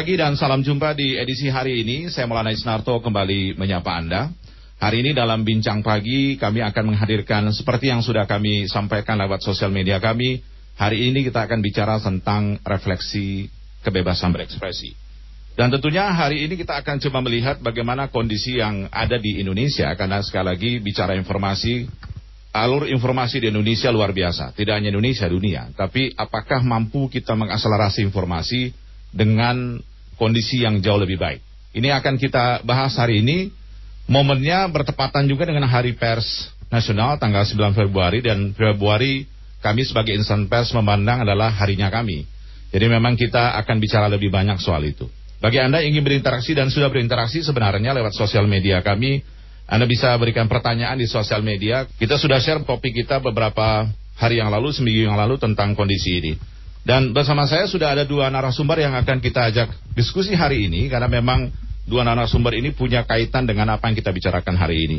Pagi dan salam jumpa di edisi hari ini. Saya Maulana Isnarto kembali menyapa Anda. Hari ini dalam Bincang Pagi kami akan menghadirkan seperti yang sudah kami sampaikan lewat sosial media kami. Hari ini kita akan bicara tentang refleksi kebebasan berekspresi. Dan tentunya hari ini kita akan coba melihat bagaimana kondisi yang ada di Indonesia karena sekali lagi bicara informasi alur informasi di Indonesia luar biasa. Tidak hanya Indonesia, dunia. Tapi apakah mampu kita mengakselerasi informasi dengan kondisi yang jauh lebih baik. Ini akan kita bahas hari ini. Momennya bertepatan juga dengan Hari Pers Nasional tanggal 9 Februari dan Februari kami sebagai insan pers memandang adalah harinya kami. Jadi memang kita akan bicara lebih banyak soal itu. Bagi Anda yang ingin berinteraksi dan sudah berinteraksi sebenarnya lewat sosial media kami, Anda bisa berikan pertanyaan di sosial media. Kita sudah share topik kita beberapa hari yang lalu, seminggu yang lalu tentang kondisi ini. Dan bersama saya sudah ada dua narasumber yang akan kita ajak diskusi hari ini karena memang dua narasumber ini punya kaitan dengan apa yang kita bicarakan hari ini.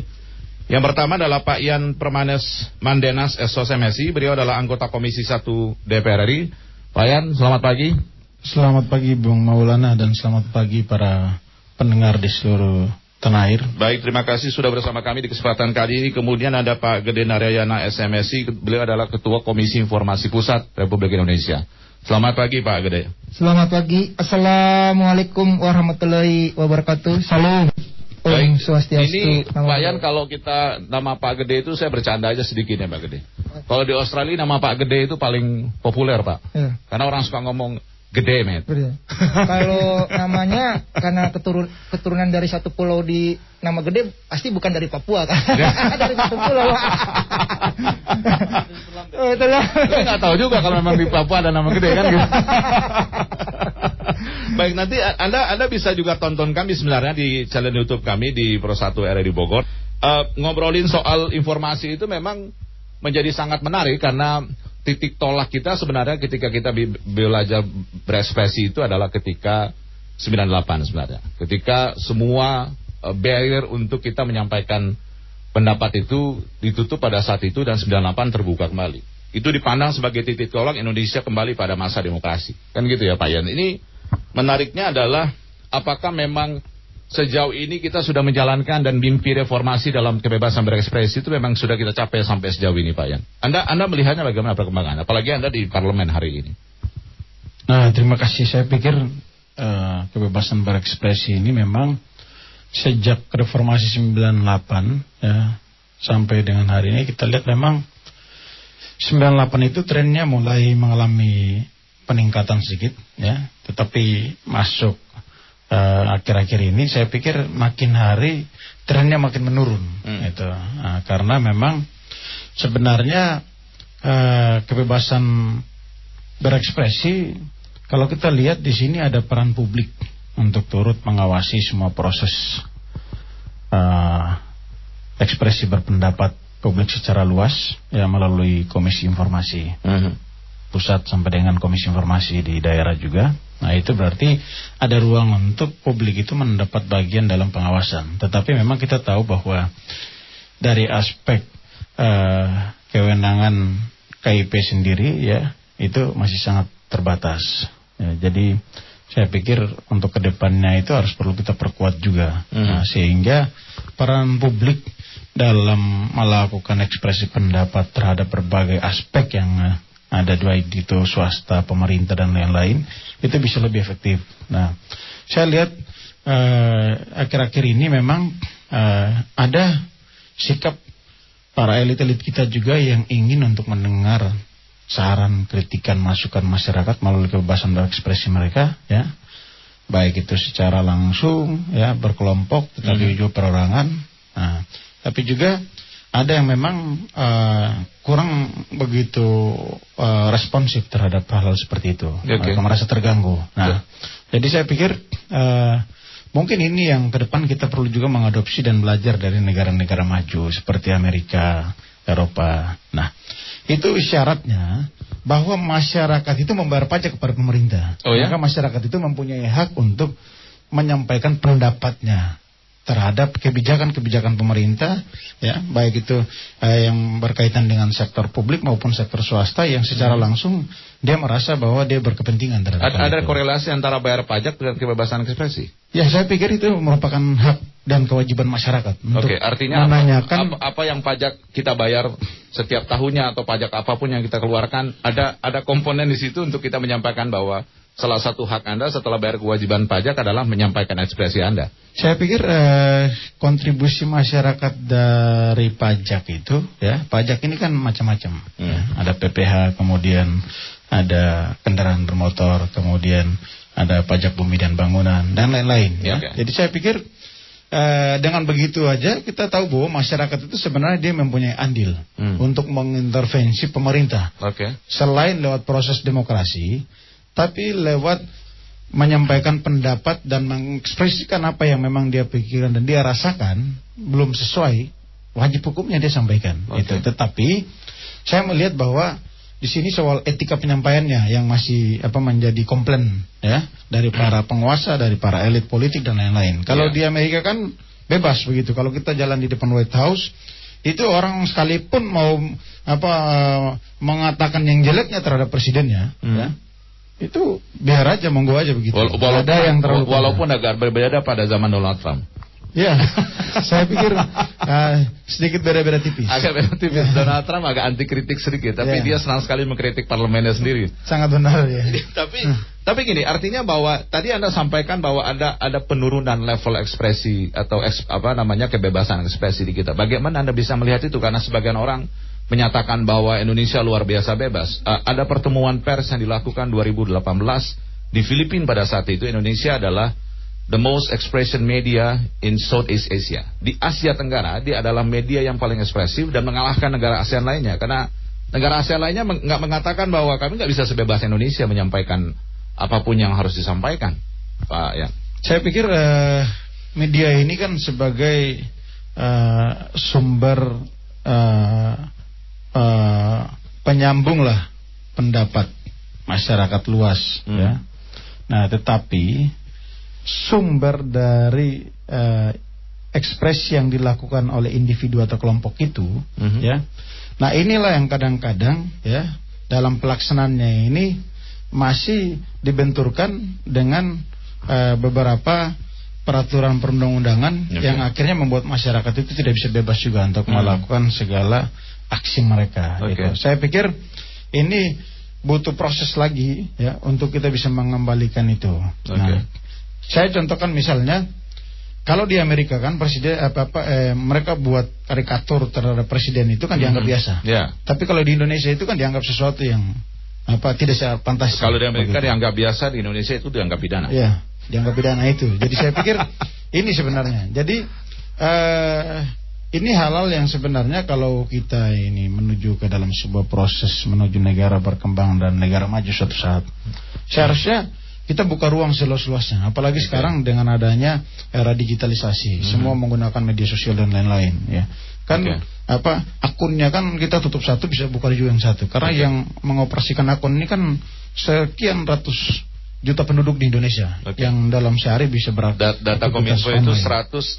Yang pertama adalah Pak Ian Permanes Mandenas SOSMSI, beliau adalah anggota Komisi 1 DPR RI. Pak Ian, selamat pagi. Selamat pagi Bung Maulana dan selamat pagi para pendengar di seluruh tanah air. Baik, terima kasih sudah bersama kami di kesempatan kali ini. Kemudian ada Pak Gede Narayana SMSI, beliau adalah Ketua Komisi Informasi Pusat Republik Indonesia. Selamat pagi Pak Gede. Selamat pagi. Assalamualaikum warahmatullahi wabarakatuh. Salam. Baik, ini Pak Yan kalau kita nama Pak Gede itu saya bercanda aja sedikit ya Pak Gede. Kalau di Australia nama Pak Gede itu paling populer Pak. Ya. Karena orang suka ngomong Gede, met. Kalau namanya karena keturun, keturunan dari satu pulau di nama Gede, pasti bukan dari Papua kan? dari satu pulau. oh, itulah. nggak tahu juga kalau memang di Papua ada nama Gede kan? Gitu. Baik, nanti Anda Anda bisa juga tonton kami sebenarnya di channel YouTube kami di Pro 1 RRI Bogor. Uh, ngobrolin soal informasi itu memang menjadi sangat menarik karena titik tolak kita sebenarnya ketika kita belajar berekspresi itu adalah ketika 98 sebenarnya. Ketika semua uh, barrier untuk kita menyampaikan pendapat itu ditutup pada saat itu dan 98 terbuka kembali. Itu dipandang sebagai titik tolak Indonesia kembali pada masa demokrasi. Kan gitu ya Pak Yan. Ini menariknya adalah apakah memang sejauh ini kita sudah menjalankan dan mimpi reformasi dalam kebebasan berekspresi itu memang sudah kita capai sampai sejauh ini Pak Yan. Anda Anda melihatnya bagaimana perkembangan? Apalagi Anda di parlemen hari ini. Nah, terima kasih. Saya pikir uh, kebebasan berekspresi ini memang sejak reformasi 98 ya sampai dengan hari ini kita lihat memang 98 itu trennya mulai mengalami peningkatan sedikit ya, tetapi masuk akhir-akhir uh, ini saya pikir makin hari trennya makin menurun hmm. itu uh, karena memang sebenarnya uh, kebebasan berekspresi kalau kita lihat di sini ada peran publik untuk turut mengawasi semua proses uh, ekspresi berpendapat publik secara luas ya melalui komisi informasi hmm. pusat sampai dengan komisi informasi di daerah juga Nah itu berarti ada ruang untuk publik itu mendapat bagian dalam pengawasan. Tetapi memang kita tahu bahwa dari aspek uh, kewenangan KIP sendiri ya itu masih sangat terbatas. Ya, jadi saya pikir untuk ke depannya itu harus perlu kita perkuat juga, hmm. nah, sehingga peran publik dalam melakukan ekspresi pendapat terhadap berbagai aspek yang ada dua itu swasta, pemerintah dan lain-lain itu bisa lebih efektif. Nah, saya lihat eh, akhir-akhir uh, ini memang uh, ada sikap para elit-elit kita juga yang ingin untuk mendengar saran, kritikan, masukan masyarakat melalui kebebasan berekspresi mereka, ya, baik itu secara langsung, ya, berkelompok, tetapi hmm. juga perorangan. Nah, tapi juga ada yang memang uh, kurang begitu uh, responsif terhadap hal-hal seperti itu, okay. merasa terganggu. Nah, yeah. jadi saya pikir uh, mungkin ini yang ke depan kita perlu juga mengadopsi dan belajar dari negara-negara maju seperti Amerika, Eropa. Nah, itu syaratnya bahwa masyarakat itu membayar pajak kepada pemerintah. Oh, ya? Maka masyarakat itu mempunyai hak untuk menyampaikan pendapatnya terhadap kebijakan-kebijakan pemerintah ya baik itu eh, yang berkaitan dengan sektor publik maupun sektor swasta yang secara hmm. langsung dia merasa bahwa dia berkepentingan terhadap ada, ada korelasi antara bayar pajak dengan kebebasan ekspresi? Ya saya pikir itu merupakan hak dan kewajiban masyarakat untuk Oke, artinya menanyakan apa, apa, apa yang pajak kita bayar setiap tahunnya atau pajak apa pun yang kita keluarkan ada ada komponen di situ untuk kita menyampaikan bahwa salah satu hak Anda setelah bayar kewajiban pajak adalah menyampaikan ekspresi Anda. Saya pikir eh, kontribusi masyarakat dari pajak itu, ya, pajak ini kan macam-macam. Hmm. Ya. Ada PPH, kemudian ada kendaraan bermotor, kemudian ada pajak bumi dan bangunan dan lain-lain. Ya, ya. Jadi saya pikir eh, dengan begitu aja kita tahu bahwa masyarakat itu sebenarnya dia mempunyai andil hmm. untuk mengintervensi pemerintah. Okay. Selain lewat proses demokrasi tapi lewat menyampaikan pendapat dan mengekspresikan apa yang memang dia pikirkan dan dia rasakan belum sesuai wajib hukumnya dia sampaikan okay. itu tetapi saya melihat bahwa di sini soal etika penyampaiannya yang masih apa menjadi komplain ya dari para penguasa dari para elit politik dan lain-lain kalau yeah. di Amerika kan bebas begitu kalau kita jalan di depan White House itu orang sekalipun mau apa mengatakan yang jeleknya terhadap presidennya hmm. ya itu biar aja monggo aja begitu. Walaupun, ada yang terlalu walaupun agak berbeda pada zaman Donald Trump. Ya, saya pikir uh, sedikit beda-beda tipis. Agak beda tipis. Ya. Donald Trump agak anti kritik sedikit, tapi ya. dia senang sekali mengkritik parlemennya sendiri. Sangat benar ya. tapi tapi gini, artinya bahwa tadi anda sampaikan bahwa ada ada penurunan level ekspresi atau eks, apa namanya kebebasan ekspresi di kita. Bagaimana anda bisa melihat itu? Karena sebagian orang menyatakan bahwa Indonesia luar biasa bebas. Uh, ada pertemuan pers yang dilakukan 2018 di Filipina pada saat itu Indonesia adalah the most expression media in Southeast Asia. Di Asia Tenggara dia adalah media yang paling ekspresif dan mengalahkan negara ASEAN lainnya karena negara ASEAN lainnya nggak mengatakan bahwa kami nggak bisa sebebas Indonesia menyampaikan apa pun yang harus disampaikan. Pak ya. Saya pikir uh, media ini kan sebagai uh, sumber uh, uh, penyambung lah pendapat masyarakat luas hmm. ya. Nah, tetapi sumber dari uh, ekspresi yang dilakukan oleh individu atau kelompok itu hmm. ya. Nah, inilah yang kadang-kadang ya dalam pelaksanaannya ini masih dibenturkan dengan uh, beberapa peraturan perundang-undangan okay. yang akhirnya membuat masyarakat itu tidak bisa bebas juga untuk hmm. melakukan segala aksi mereka. Okay. Gitu. Saya pikir ini butuh proses lagi ya untuk kita bisa mengembalikan itu. Okay. Nah, saya contohkan misalnya kalau di Amerika kan presiden apa apa eh, mereka buat karikatur terhadap presiden itu kan dianggap mm -hmm. biasa. Yeah. Tapi kalau di Indonesia itu kan dianggap sesuatu yang apa tidak pantas. Kalau di Amerika begitu. dianggap biasa, di Indonesia itu dianggap pidana. Ya, dianggap pidana itu. Jadi saya pikir ini sebenarnya. Jadi eh, ini halal yang sebenarnya kalau kita ini menuju ke dalam sebuah proses menuju negara berkembang dan negara maju suatu saat. Seharusnya kita buka ruang seluas-luasnya. Apalagi okay. sekarang dengan adanya era digitalisasi, hmm. semua menggunakan media sosial dan lain-lain ya. Kan okay. apa akunnya kan kita tutup satu bisa buka juga yang satu. Karena okay. yang mengoperasikan akun ini kan sekian ratus juta penduduk di Indonesia okay. yang dalam sehari bisa berat. Da data Kominfo itu 187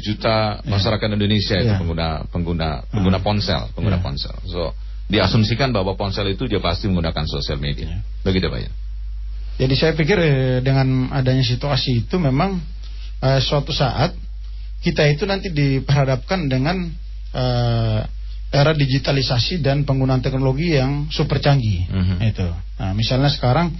juta yeah. masyarakat Indonesia yeah. itu pengguna pengguna pengguna hmm. ponsel, pengguna yeah. ponsel. So diasumsikan bahwa ponsel itu dia pasti menggunakan sosial media. Yeah. Begitu Pak ya. Jadi saya pikir eh, dengan adanya situasi itu memang eh, suatu saat kita itu nanti diperhadapkan dengan eh, era digitalisasi dan penggunaan teknologi yang super canggih mm -hmm. itu. Nah, misalnya sekarang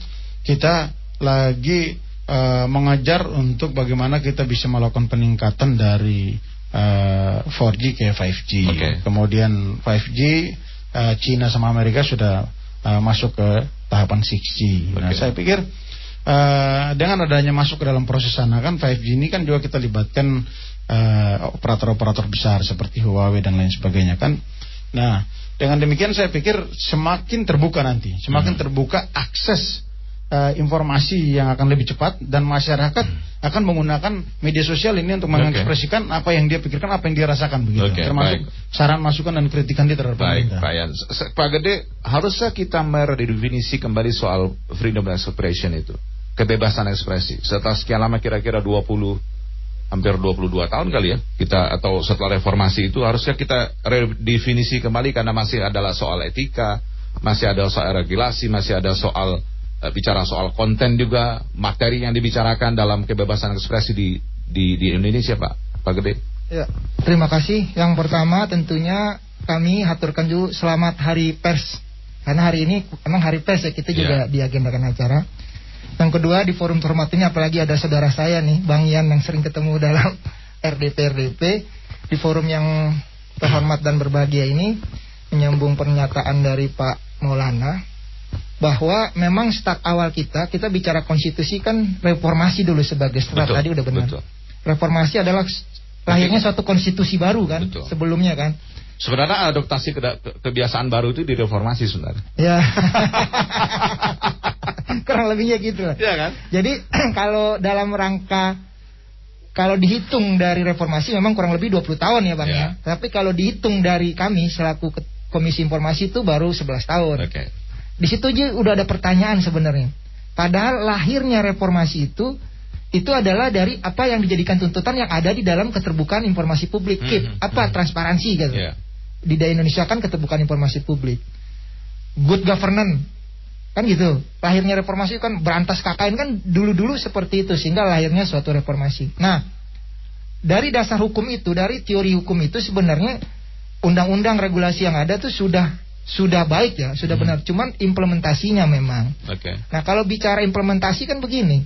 kita lagi uh, mengajar untuk bagaimana kita bisa melakukan peningkatan dari uh, eh, 4G ke 5G. Okay. Kemudian 5G uh, eh, Cina sama Amerika sudah uh, masuk ke tahapan 6G. Okay. Nah, saya pikir uh, dengan adanya masuk ke dalam proses sana kan 5G ini kan juga kita libatkan operator-operator uh, besar seperti Huawei dan lain sebagainya kan. Nah, dengan demikian saya pikir semakin terbuka nanti, semakin hmm. terbuka akses uh, informasi yang akan lebih cepat dan masyarakat hmm. akan menggunakan media sosial ini untuk mengekspresikan okay. apa yang dia pikirkan, apa yang dia rasakan begitu. Okay, Termasuk baik. saran masukan dan kritikan dia terhadap baik, pemerintah. Pak Pak Gede, haruskah kita meredefinisi kembali soal freedom of expression itu? Kebebasan ekspresi. Setelah sekian lama kira-kira 20 hampir 22 tahun kali ya kita atau setelah reformasi itu harusnya kita redefinisi kembali karena masih adalah soal etika, masih ada soal regulasi, masih ada soal bicara soal konten juga, materi yang dibicarakan dalam kebebasan ekspresi di di, di Indonesia, Pak. Pak Gede. Ya, terima kasih. Yang pertama tentunya kami haturkan juga selamat hari pers. Karena hari ini emang hari pers ya kita juga yeah. diagendakan acara. Yang kedua di forum terhormat ini apalagi ada saudara saya nih, Bang Ian yang sering ketemu dalam RDP RDP di forum yang terhormat dan berbahagia ini menyambung pernyataan dari Pak Maulana bahwa memang start awal kita kita bicara konstitusi kan reformasi dulu sebagai start betul, tadi udah benar. Betul. Reformasi adalah lahirnya suatu konstitusi baru kan betul. sebelumnya kan. Sebenarnya adaptasi ke kebiasaan baru itu di reformasi sebenarnya. Ya. Kurang lebihnya gitu lah. Ya kan? Jadi kalau dalam rangka kalau dihitung dari reformasi memang kurang lebih 20 tahun ya Bang ya. ya. Tapi kalau dihitung dari kami selaku Komisi Informasi itu baru 11 tahun. Oke. Okay. Di situ aja udah ada pertanyaan sebenarnya. Padahal lahirnya reformasi itu itu adalah dari apa yang dijadikan tuntutan yang ada di dalam keterbukaan informasi publik. Mm -hmm. Apa? Hmm. Transparansi gitu. Yeah di Indonesia kan keterbukaan informasi publik. Good governance kan gitu. Lahirnya reformasi kan berantas KKN kan dulu-dulu seperti itu sehingga lahirnya suatu reformasi. Nah, dari dasar hukum itu, dari teori hukum itu sebenarnya undang-undang regulasi yang ada tuh sudah sudah baik ya, sudah hmm. benar. Cuman implementasinya memang. Okay. Nah, kalau bicara implementasi kan begini.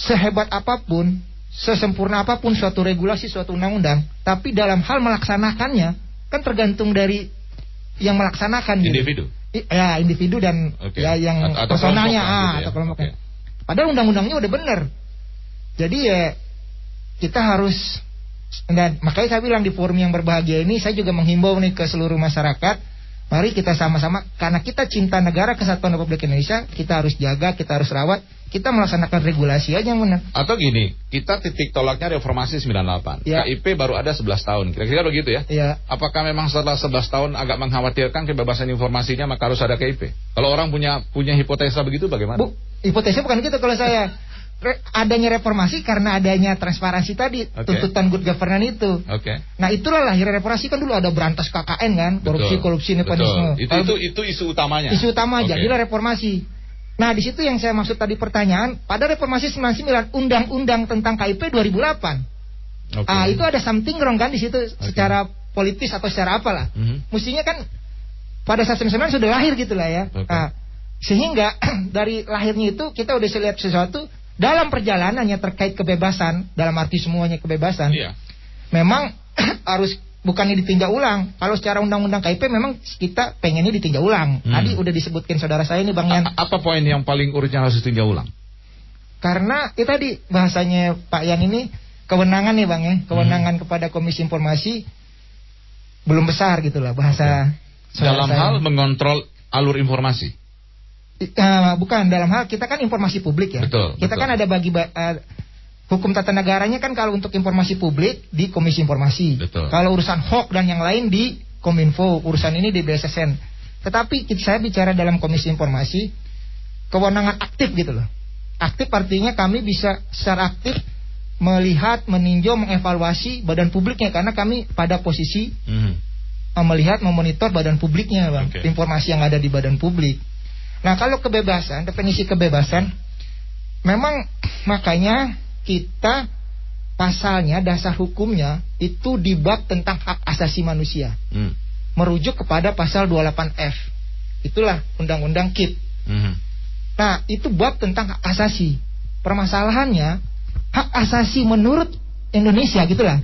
Sehebat apa pun, sesempurna apa pun suatu regulasi, suatu undang-undang, tapi dalam hal melaksanakannya kan tergantung dari yang melaksanakan gitu. individu gitu. ya individu dan okay. ya yang A atau personalnya ah, gitu ya. atau kelompoknya okay. padahal undang-undangnya udah bener jadi ya kita harus dan makanya saya bilang di forum yang berbahagia ini saya juga menghimbau nih ke seluruh masyarakat Mari kita sama-sama karena kita cinta negara kesatuan Republik Indonesia, kita harus jaga, kita harus rawat, kita melaksanakan regulasi aja yang benar. Atau gini, kita titik tolaknya reformasi 98. Ya. KIP baru ada 11 tahun. Kira-kira begitu ya? Iya. Apakah memang setelah 11 tahun agak mengkhawatirkan kebebasan informasinya maka harus ada KIP? Kalau orang punya punya hipotesa begitu bagaimana? Bu, hipotesa bukan gitu kalau saya. Re, adanya reformasi karena adanya transparansi tadi okay. tuntutan good governance itu. Oke. Okay. Nah itulah lahir reformasi kan dulu ada berantas KKN kan korupsi Betul. korupsi nepotisme. Itu, itu itu isu utamanya. Isu utama okay. jadilah reformasi. Nah di situ yang saya maksud tadi pertanyaan pada reformasi 99 undang-undang tentang KIP 2008. Okay. Ah itu ada something wrong kan di situ okay. secara politis atau secara apalah. Mm -hmm. Mestinya kan pada saat 99 sudah lahir gitulah ya. Okay. Nah, sehingga dari lahirnya itu kita udah lihat sesuatu dalam perjalanannya terkait kebebasan, dalam arti semuanya kebebasan, iya. memang harus bukannya ditinjau ulang. Kalau secara undang-undang KIP memang kita pengennya ditinjau ulang. Hmm. Tadi udah disebutkan saudara saya ini Bang Yan. A apa poin yang paling urgent harus ditinjau ulang? Karena itu tadi bahasanya Pak Yan ini kewenangan nih Bang ya, kewenangan hmm. kepada Komisi Informasi belum besar gitulah bahasa. Okay. Dalam saya. hal mengontrol alur informasi. Uh, bukan dalam hal kita kan informasi publik ya. Betul. Kita betul. kan ada bagi uh, hukum tata negaranya kan kalau untuk informasi publik di Komisi Informasi. Betul. Kalau urusan hoax dan yang lain di Kominfo, urusan ini di BSSN. Tetapi saya bicara dalam Komisi Informasi kewenangan aktif gitu loh. Aktif artinya kami bisa secara aktif melihat, meninjau, mengevaluasi badan publiknya karena kami pada posisi mm. melihat, memonitor badan publiknya, bang, okay. informasi yang ada di badan publik. Nah kalau kebebasan, definisi kebebasan, memang makanya kita pasalnya, dasar hukumnya itu di bab tentang hak asasi manusia. Hmm. Merujuk kepada pasal 28F. Itulah undang-undang KIP. Hmm. Nah itu bab tentang hak asasi. Permasalahannya, hak asasi menurut Indonesia gitulah.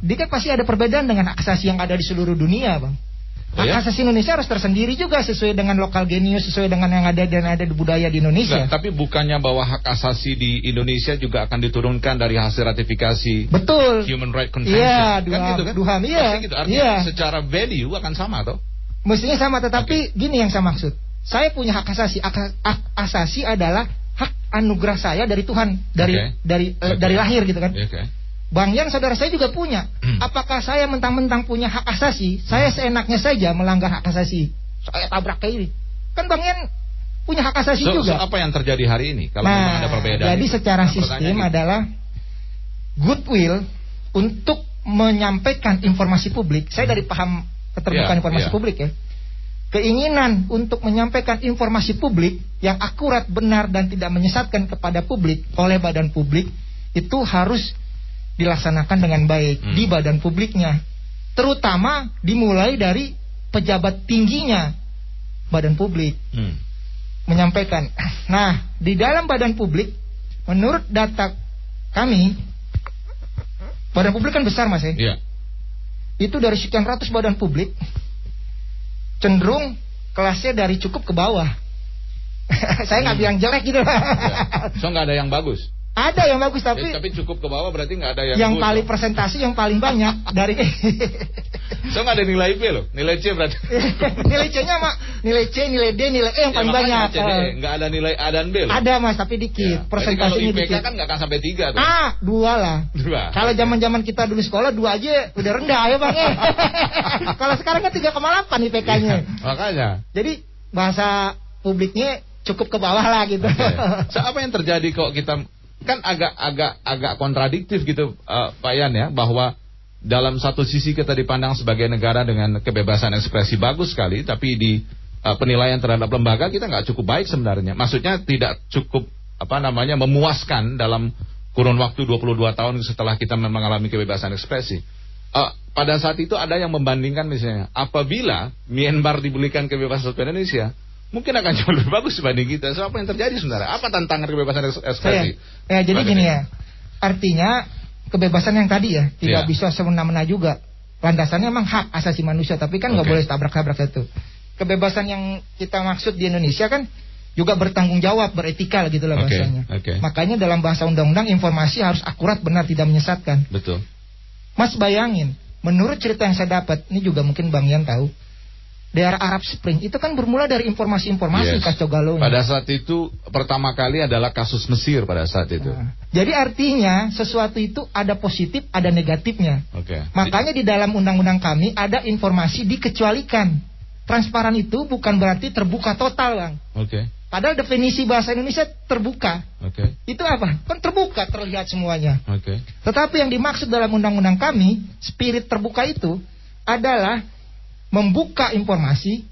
Dia kan pasti ada perbedaan dengan hak asasi yang ada di seluruh dunia bang. Hak ya? asasi Indonesia harus tersendiri juga sesuai dengan lokal genius, sesuai dengan yang ada dan ada di budaya di Indonesia. Nah, tapi bukannya bahwa hak asasi di Indonesia juga akan diturunkan dari hasil ratifikasi Betul. Human Rights Convention. Iya, kan gitu kan? Duham, iya. gitu. Artinya iya. secara value akan sama toh? Mestinya sama, tetapi okay. gini yang saya maksud. Saya punya hak asasi. Hak, hak asasi adalah hak anugerah saya dari Tuhan, dari okay. dari okay. Uh, dari lahir gitu kan. Okay. Bang Yan saudara saya juga punya. Hmm. Apakah saya mentang-mentang punya hak asasi, hmm. saya seenaknya saja melanggar hak asasi? Saya tabrak kayak ini. Kan Bang Yan punya hak asasi so, juga. So apa yang terjadi hari ini kalau nah, memang ada perbedaan? Jadi itu? secara nah, sistem adalah goodwill untuk menyampaikan informasi publik. Saya dari paham keterbukaan Yeah, informasi yeah. publik ya. Keinginan untuk menyampaikan informasi publik yang akurat, benar dan tidak menyesatkan kepada publik oleh badan publik itu harus dilaksanakan dengan baik Hmm. di badan publiknya. Terutama dimulai dari pejabat tingginya badan publik Hmm. menyampaikan. Nah, di dalam badan publik, menurut data kami, badan publik kan besar mas ya. Iya. Itu dari sekian ratus badan publik, cenderung kelasnya dari cukup ke bawah. Saya nggak Hmm. bilang jelek gitu. Ya. So nggak ada yang bagus. Ada yang bagus Tapi, tapi, tapi cukup ke bawah berarti nggak ada yang yang good, paling loh. presentasi yang paling banyak dari So nggak ada nilai B loh, nilai C berarti. nilai C-nya mak nilai C, nilai D, nilai E yang Ya, paling banyak. D, nggak ada nilai A dan B loh. Ada mas tapi dikit, Ya. Presentasinya IPK dikit. kan nggak akan sampai tiga tuh. Ah, dua lah. Dua. Kalau zaman zaman kita dulu sekolah dua aja udah rendah ya bang. ya. Kalau sekarang kan 3,8 IPK-nya. Iya, makanya. Jadi bahasa publiknya cukup ke bawah lah gitu. Oke. So, apa yang terjadi kok kita kan agak agak agak kontradiktif gitu eh, Pak Yan ya bahwa dalam satu sisi kita dipandang sebagai negara dengan kebebasan ekspresi bagus sekali tapi di eh, penilaian terhadap lembaga kita nggak cukup baik sebenarnya. Maksudnya tidak cukup apa namanya memuaskan dalam kurun waktu 22 tahun setelah kita mengalami kebebasan ekspresi. Eh, pada saat itu ada yang membandingkan misalnya apabila Myanmar diberikan kebebasan Indonesia mungkin akan jauh lebih bagus dibanding kita. So, apa yang terjadi sebenarnya? Apa tantangan kebebasan eks- ekspresi? Saya, ya jadi gini ini? ya. Artinya kebebasan yang tadi ya tidak Iya. bisa semena-mena juga. Landasannya memang hak asasi manusia, tapi kan nggak Oke. boleh tabrak-tabrak itu. Kebebasan yang kita maksud di Indonesia kan juga bertanggung jawab, beretika gitu lah Oke, bahasanya. oke. Makanya dalam bahasa undang-undang informasi harus akurat, benar, tidak menyesatkan. Betul. Mas bayangin, menurut cerita yang saya dapat, ini juga mungkin Bang Yan tahu, daerah Arab Spring itu kan bermula dari informasi-informasi Yes. kacau galau. Pada saat itu pertama kali adalah kasus Mesir pada saat itu. Nah, jadi artinya sesuatu itu ada positif, ada negatifnya. Oke. Makanya di dalam undang-undang kami ada informasi dikecualikan. Transparan itu bukan berarti terbuka total, Bang. Oke. Padahal definisi bahasa Indonesia terbuka. Oke. Itu apa? Kan terbuka, terlihat semuanya. Oke. Tetapi yang dimaksud dalam undang-undang kami, spirit terbuka itu adalah membuka informasi,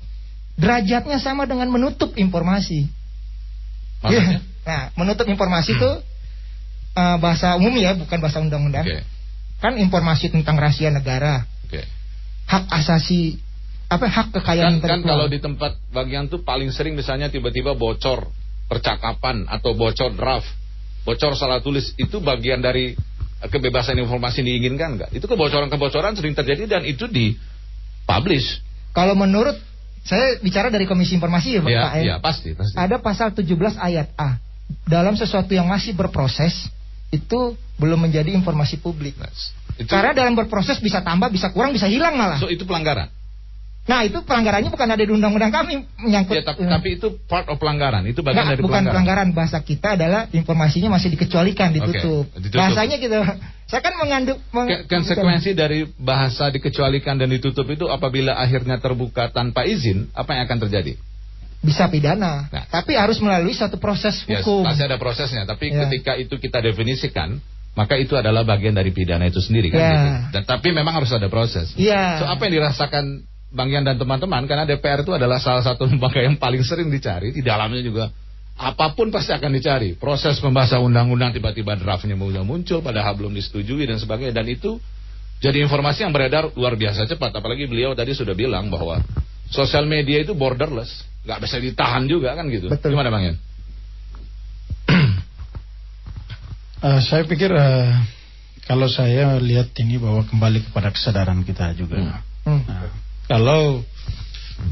derajatnya sama dengan menutup informasi. Maksudnya? Nah, menutup informasi itu eh, bahasa umum ya, bukan bahasa undang-undang. Oke. Kan informasi tentang rahasia negara, Oke. hak asasi apa hak kekayaan Kan, kan kalau di tempat bagian tuh paling sering misalnya tiba-tiba bocor percakapan atau bocor draft, bocor salah tulis itu bagian dari eh, kebebasan informasi yang diinginkan nggak? Itu kebocoran-kebocoran sering terjadi dan itu di publish. Kalau menurut saya bicara dari Komisi Informasi ya, Pak. Ya, ya. ya pasti, pasti. Ada pasal 17 ayat A. Dalam sesuatu yang masih berproses itu belum menjadi informasi publik. Nah, itu, Karena dalam berproses bisa tambah, bisa kurang, bisa hilang malah. so itu pelanggaran. Nah, itu pelanggarannya bukan ada di undang-undang kami menyangkut Ya, tapi, eh, tapi itu part of pelanggaran. Itu bagian Nggak, dari bukan pelanggaran. pelanggaran bahasa kita adalah informasinya masih dikecualikan ditutup. Oke, ditutup. Bahasanya gitu. Saya kan mengandung meng- Ke- Konsekuensi dari bahasa dikecualikan dan ditutup itu apabila akhirnya terbuka tanpa izin, apa yang akan terjadi? bisa pidana, Nah. tapi harus melalui satu proses hukum. pasti ada prosesnya, tapi Ya. ketika itu kita definisikan, maka itu adalah bagian dari pidana itu sendiri kan Ya. gitu. Dan tapi memang harus ada proses. Iya. So apa yang dirasakan Bang Yan dan teman-teman karena DPR itu adalah salah satu lembaga yang paling sering dicari, di dalamnya juga apa pun pasti akan dicari. Proses pembahasan undang-undang tiba-tiba draftnya muncul muncul padahal belum disetujui dan sebagainya dan itu jadi informasi yang beredar luar biasa cepat apalagi beliau tadi sudah bilang bahwa sosial media itu borderless, nggak bisa ditahan juga kan gitu. Betul. Gimana Bang Yan? Eh, saya pikir eh, kalau saya lihat ini bahwa kembali kepada kesadaran kita juga. Hmm. Nah, kalau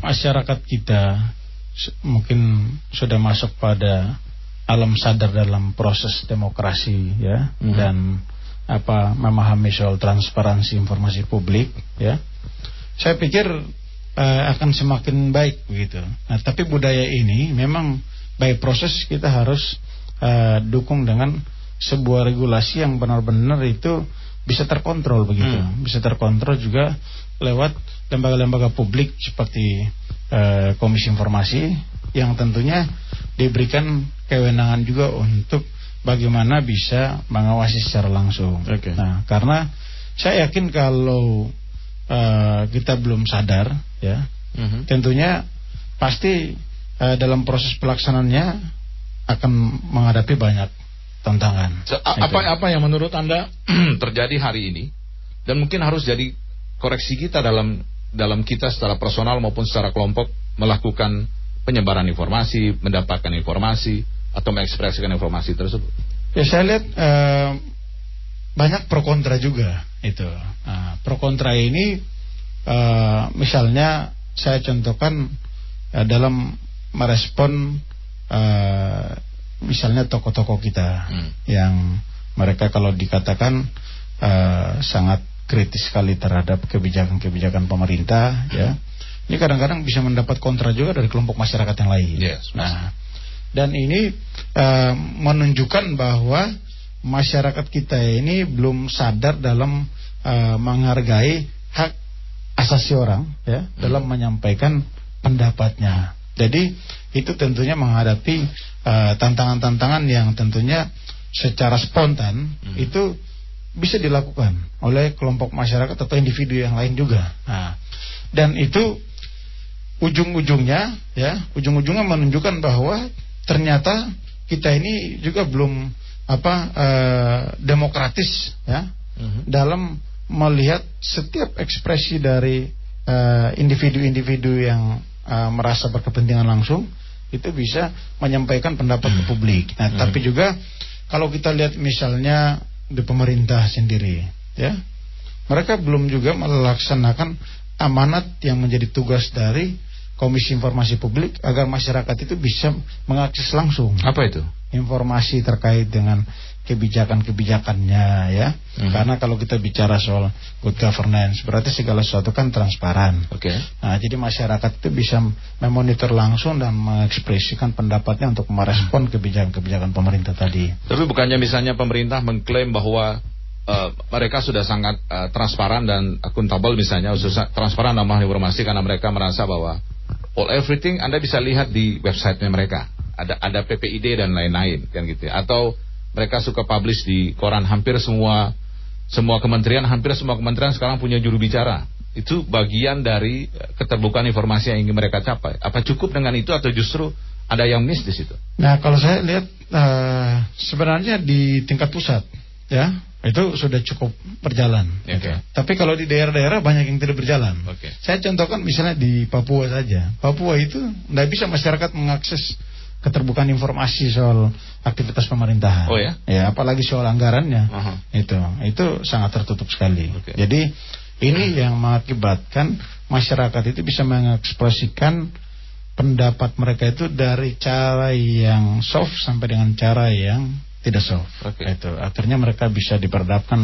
masyarakat kita mungkin sudah masuk pada alam sadar dalam proses demokrasi ya Mhm. dan apa memahami soal transparansi informasi publik ya. Saya pikir eh, akan semakin baik begitu. Nah, tapi budaya ini memang by proses kita harus eh, dukung dengan sebuah regulasi yang benar-benar itu bisa terkontrol begitu, Hmm. bisa terkontrol juga lewat lembaga-lembaga publik seperti eh, Komisi Informasi yang tentunya diberikan kewenangan juga untuk bagaimana bisa mengawasi secara langsung. Oke. Nah, karena saya yakin kalau uh, kita belum sadar, ya, Mhm. tentunya pasti uh, dalam proses pelaksanaannya akan menghadapi banyak tantangan. So, a- Itu. apa apa yang menurut Anda terjadi hari ini dan mungkin harus jadi koreksi kita dalam dalam kita secara personal maupun secara kelompok melakukan penyebaran informasi, mendapatkan informasi atau mengekspresikan informasi tersebut. Ya saya lihat eh, banyak pro kontra juga itu. Nah, pro kontra ini eh, misalnya saya contohkan eh, dalam merespon eh, misalnya tokoh-tokoh kita Hmm. yang mereka kalau dikatakan eh, sangat kritis sekali terhadap kebijakan-kebijakan pemerintah ya. Ini kadang-kadang bisa mendapat kontra juga dari kelompok masyarakat yang lain. Yes, nah, dan ini eh, menunjukkan bahwa masyarakat kita ini belum sadar dalam eh, menghargai hak asasi orang ya dalam menyampaikan pendapatnya. Jadi itu tentunya menghadapi eh, tantangan-tantangan yang tentunya secara spontan Hmm. itu bisa dilakukan oleh kelompok masyarakat atau individu yang lain juga. Nah, dan itu ujung-ujungnya ya, ujung-ujungnya menunjukkan bahwa ternyata kita ini juga belum apa eh, demokratis ya Mhm. dalam melihat setiap ekspresi dari eh, individu-individu yang eh, merasa berkepentingan langsung itu bisa menyampaikan pendapat ke publik. Nah, tapi juga kalau kita lihat misalnya di pemerintah sendiri, ya, mereka belum juga melaksanakan amanat yang menjadi tugas dari Komisi Informasi Publik agar masyarakat itu bisa mengakses langsung Apa itu? informasi terkait dengan kebijakan-kebijakannya ya. Mhm. Karena kalau kita bicara soal good governance berarti segala sesuatu kan transparan. Oke. Nah, jadi masyarakat itu bisa memonitor langsung dan mengekspresikan pendapatnya untuk merespon kebijakan-kebijakan pemerintah tadi. Tapi bukannya misalnya pemerintah mengklaim bahwa eh, mereka sudah sangat eh, transparan dan akuntabel misalnya, khususnya transparan dalam hal informasi karena mereka merasa bahwa all everything Anda bisa lihat di websitenya mereka. Ada ada PPID dan lain-lain kan gitu. ya. Atau mereka suka publish di koran hampir semua semua kementerian hampir semua kementerian sekarang punya juru bicara. Itu bagian dari eh, keterbukaan informasi yang ingin mereka capai. Apa cukup dengan itu atau justru ada yang miss di situ? Nah, kalau saya lihat eh, sebenarnya di tingkat pusat ya, itu sudah cukup berjalan. Oke. gitu. Tapi kalau di daerah-daerah banyak yang tidak berjalan. Oke. Saya contohkan misalnya di Papua saja. Papua itu tidak bisa masyarakat mengakses keterbukaan informasi soal aktivitas pemerintahan. Oh ya? Ya, apalagi soal anggarannya. Aha. Itu, itu sangat tertutup sekali. Oke. Jadi ini yang mengakibatkan masyarakat itu bisa mengekspresikan pendapat mereka itu dari cara yang soft sampai dengan cara yang tidak soft. Oke. Itu akhirnya mereka bisa diperhadapkan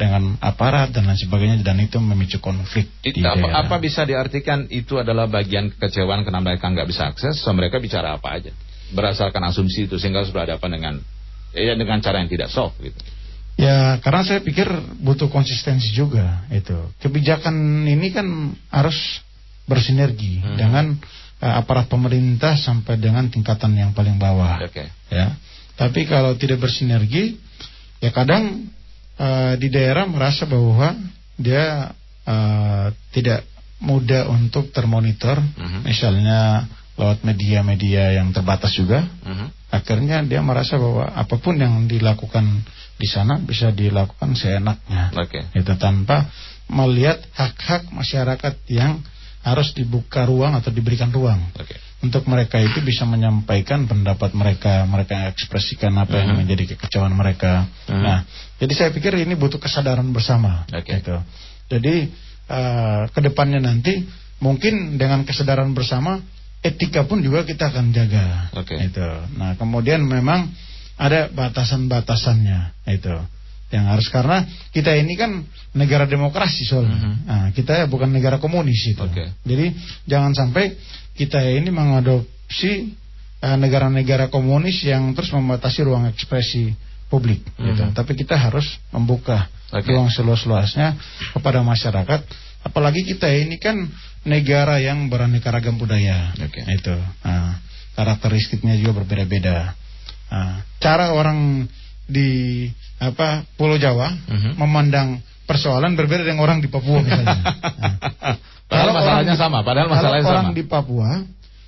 dengan aparat dan lain sebagainya dan itu memicu konflik Itu apa, apa bisa diartikan itu adalah bagian kekecewaan karena mereka nggak bisa akses, so mereka bicara apa aja berdasarkan asumsi itu sehingga harus berhadapan dengan ya dengan cara yang tidak soft gitu. Ya, karena saya pikir butuh konsistensi juga itu. Kebijakan ini kan harus bersinergi Hmm. dengan eh, aparat pemerintah sampai dengan tingkatan yang paling bawah. Oke. Ya. Tapi kalau tidak bersinergi, ya kadang eh, di daerah merasa bahwa dia eh, tidak mudah untuk termonitor, Mhm. misalnya lewat media-media yang terbatas juga Mhm. akhirnya dia merasa bahwa apa pun yang dilakukan di sana bisa dilakukan seenaknya Oke. itu tanpa melihat hak-hak masyarakat yang harus dibuka ruang atau diberikan ruang Oke. untuk mereka itu bisa menyampaikan pendapat mereka mereka ekspresikan apa yang Mhm. menjadi kekecewaan mereka Mhm. nah jadi saya pikir ini butuh kesadaran bersama Oke. gitu. jadi eh, ke depannya nanti mungkin dengan kesadaran bersama etika pun juga kita akan jaga Oke. itu nah kemudian memang ada batasan-batasannya itu yang harus karena kita ini kan negara demokrasi soalnya Mhm. nah, kita bukan negara komunis itu Oke. jadi jangan sampai kita ini mengadopsi eh, negara-negara komunis yang terus membatasi ruang ekspresi publik gitu. Mhm. Tapi kita harus membuka Oke. ruang seluas-luasnya kepada masyarakat. Apalagi kita ini kan negara yang beraneka ragam budaya. Oke. Itu. Nah, karakteristiknya juga berbeda-beda. Nah, cara orang di apa Pulau Jawa Mhm. memandang persoalan berbeda dengan orang di Papua misalnya. Nah, Padahal kalau masalahnya orang sama, padahal masalahnya orang sama. di Papua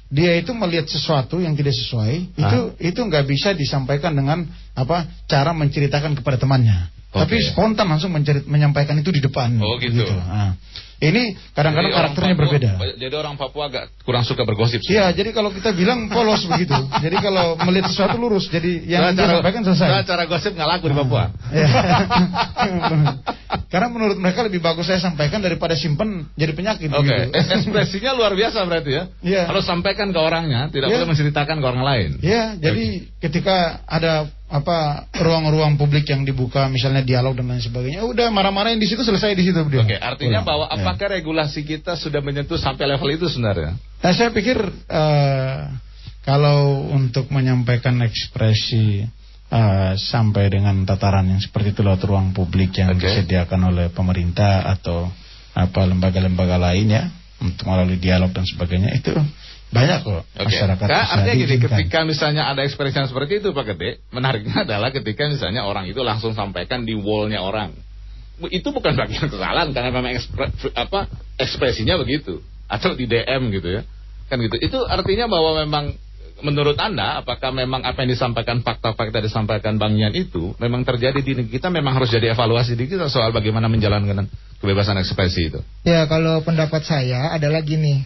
dia itu melihat sesuatu yang tidak sesuai itu itu nggak bisa disampaikan dengan apa cara menceritakan kepada temannya tapi Oke. spontan langsung mencerit, menyampaikan itu di depan Oh, gitu. Nah, ini kadang-kadang karakternya Papua- berbeda Jadi orang Papua agak kurang suka bergosip. Iya, jadi kalau kita bilang polos begitu. Jadi kalau melihat sesuatu lurus, jadi yang Nah, dia sampaikan selesai. nah, cara gosip nggak laku di Papua. Ya. Karena menurut mereka lebih bagus saya sampaikan daripada simpen jadi penyakit. Oke. Es- ekspresinya luar biasa berarti ya. Iya. Kalau sampaikan ke orangnya, tidak Iya. boleh menceritakan ke orang lain. Ya, jadi ketika ada apa ruang-ruang publik yang dibuka, misalnya dialog dan lain sebagainya, udah marah-marahin di situ selesai di situ. Oke, artinya Pulang. bahwa Ya. apakah regulasi kita sudah menyentuh sampai level itu sebenarnya? Nah, saya pikir eh, kalau untuk menyampaikan ekspresi eh, sampai dengan tataran yang seperti itu lewat ruang publik yang Oke. disediakan oleh pemerintah atau apa lembaga-lembaga lain ya untuk melalui dialog dan sebagainya itu banyak kok Oke. masyarakat Nah, bisa artinya gini, ketika misalnya ada ekspresi yang seperti itu Pak Gede, menariknya adalah ketika misalnya orang itu langsung sampaikan di wallnya orang. Itu bukan bagian kesalahan karena memang ekspre- apa ekspresinya begitu atau di DM gitu ya. Kan gitu. Itu artinya bahwa memang menurut Anda apakah memang apa yang disampaikan fakta-fakta yang disampaikan Bang Yan itu memang terjadi di kita memang harus jadi evaluasi di kita soal bagaimana menjalankan kebebasan ekspresi itu. Ya kalau pendapat saya adalah gini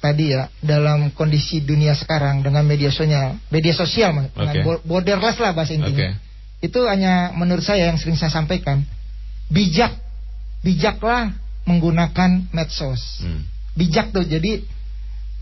Tadi ya dalam kondisi dunia sekarang dengan media sosial, media sosial bo- borderless lah bahasa intinya. Itu hanya menurut saya yang sering saya sampaikan bijak, bijaklah menggunakan medsos. Hmm. Bijak tuh jadi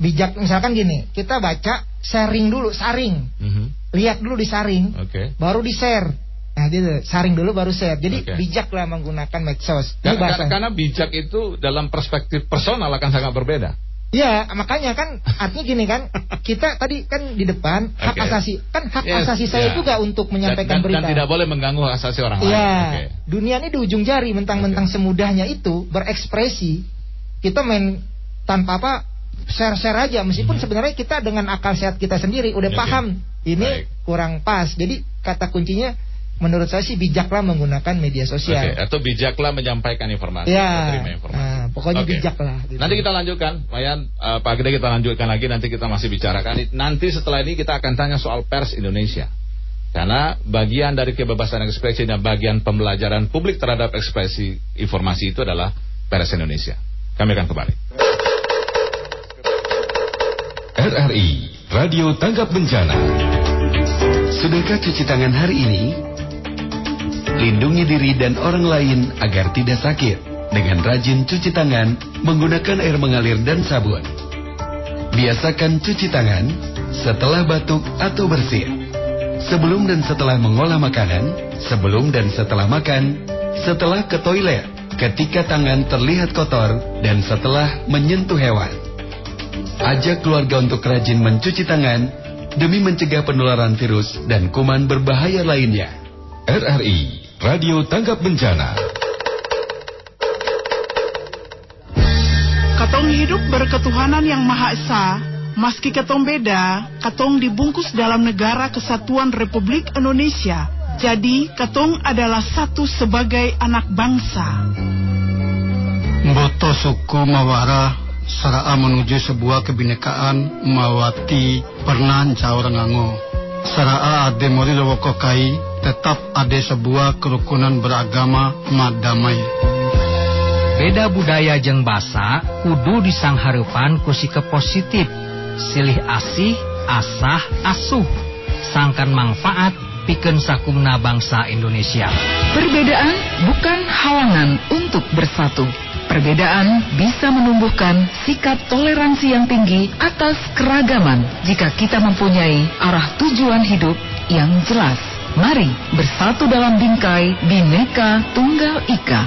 bijak misalkan gini, kita baca sharing dulu, saring, Mhm. lihat dulu di saring, Oke. baru di share. Nah, gitu, saring dulu baru share. Jadi Oke. bijaklah menggunakan medsos. Karena, karena bijak itu dalam perspektif personal akan sangat berbeda. Ya, makanya kan artinya gini kan, kita tadi kan di depan hak asasi, kan hak Yes, asasi saya ya. juga untuk menyampaikan dan, dan, berita. Dan tidak boleh mengganggu hak asasi orang lain. Iya, Oke. dunia ini di ujung jari, mentang-mentang semudahnya itu berekspresi, kita main tanpa apa share-share aja, meskipun sebenarnya kita dengan akal sehat kita sendiri udah Hmm. Oke. paham ini Baik. kurang pas. Jadi kata kuncinya menurut saya sih bijaklah menggunakan media Oke, sosial. atau bijaklah menyampaikan informasi, Ya, menerima informasi. nah, pokoknya Oke. bijaklah. gitu. Nanti kita lanjutkan, Mayan, eh, Pak Gede kita lanjutkan lagi, nanti kita masih bicarakan. Nanti setelah ini kita akan tanya soal pers Indonesia. Karena bagian dari kebebasan ekspresi dan bagian pembelajaran publik terhadap ekspresi informasi itu adalah pers Indonesia. Kami akan kembali. RRI Radio Tanggap Bencana Sudahkah cuci tangan hari ini? Lindungi diri dan orang lain agar tidak sakit dengan rajin cuci tangan menggunakan air mengalir dan sabun. Biasakan cuci tangan setelah batuk atau bersin. Sebelum dan setelah mengolah makanan, sebelum dan setelah makan, setelah ke toilet, ketika tangan terlihat kotor, dan setelah menyentuh hewan. Ajak keluarga untuk rajin mencuci tangan demi mencegah penularan virus dan kuman berbahaya lainnya. RRI Radio Tanggap Bencana. Katong hidup berketuhanan yang Maha Esa, meski ketong beda, katong dibungkus dalam negara kesatuan Republik Indonesia. Jadi, katong adalah satu sebagai anak bangsa. Boto suku Mawara Saraa menuju sebuah kebinekaan Mawati pernah caur ngango Saraa ade mori kai tetap ada sebuah kerukunan beragama madamai Beda budaya jeung basa kudu disangharepan ku sikap positif silih asih asah asuh sangkan manfaat pikeun sakumna bangsa Indonesia Perbedaan bukan halangan untuk bersatu. Perbedaan bisa menumbuhkan sikap toleransi yang tinggi atas keragaman jika kita mempunyai arah tujuan hidup yang jelas. Mari bersatu dalam bingkai Bhinneka Tunggal Ika.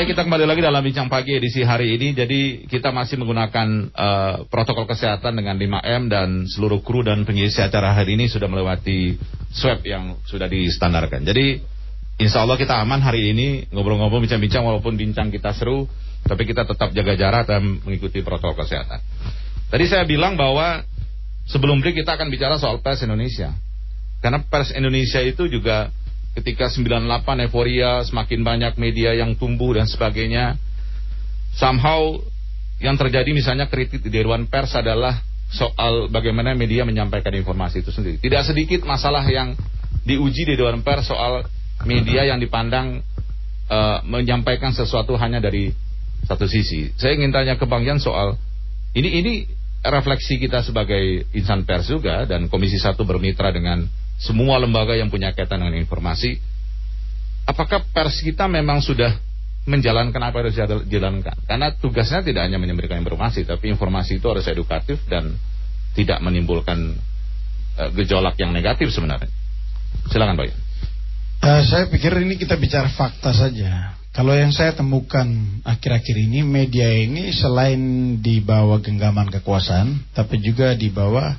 Baik, kita kembali lagi dalam bincang pagi edisi hari ini. Jadi kita masih menggunakan uh, protokol kesehatan dengan 5M dan seluruh kru dan pengisi acara hari ini sudah melewati swab yang sudah distandarkan. Jadi insya Allah kita aman hari ini ngobrol-ngobrol bincang-bincang walaupun bincang kita seru, tapi kita tetap jaga jarak dan mengikuti protokol kesehatan. Tadi saya bilang bahwa sebelum break kita akan bicara soal pers Indonesia. Karena pers Indonesia itu juga ketika 98 euforia semakin banyak media yang tumbuh dan sebagainya. Somehow yang terjadi misalnya kritik di Dewan Pers adalah soal bagaimana media menyampaikan informasi itu sendiri. Tidak sedikit masalah yang diuji di Dewan Pers soal media yang dipandang uh, menyampaikan sesuatu hanya dari satu sisi. Saya ingin tanya ke Bang Jan soal ini ini refleksi kita sebagai insan pers juga dan Komisi Satu bermitra dengan semua lembaga yang punya kaitan dengan informasi, apakah pers kita memang sudah menjalankan apa yang harus dijalankan? Karena tugasnya tidak hanya menyampaikan informasi, tapi informasi itu harus edukatif dan tidak menimbulkan uh, gejolak yang negatif sebenarnya. Silakan Pak. Uh, saya pikir ini kita bicara fakta saja. Kalau yang saya temukan akhir-akhir ini media ini selain dibawa genggaman kekuasaan, tapi juga dibawa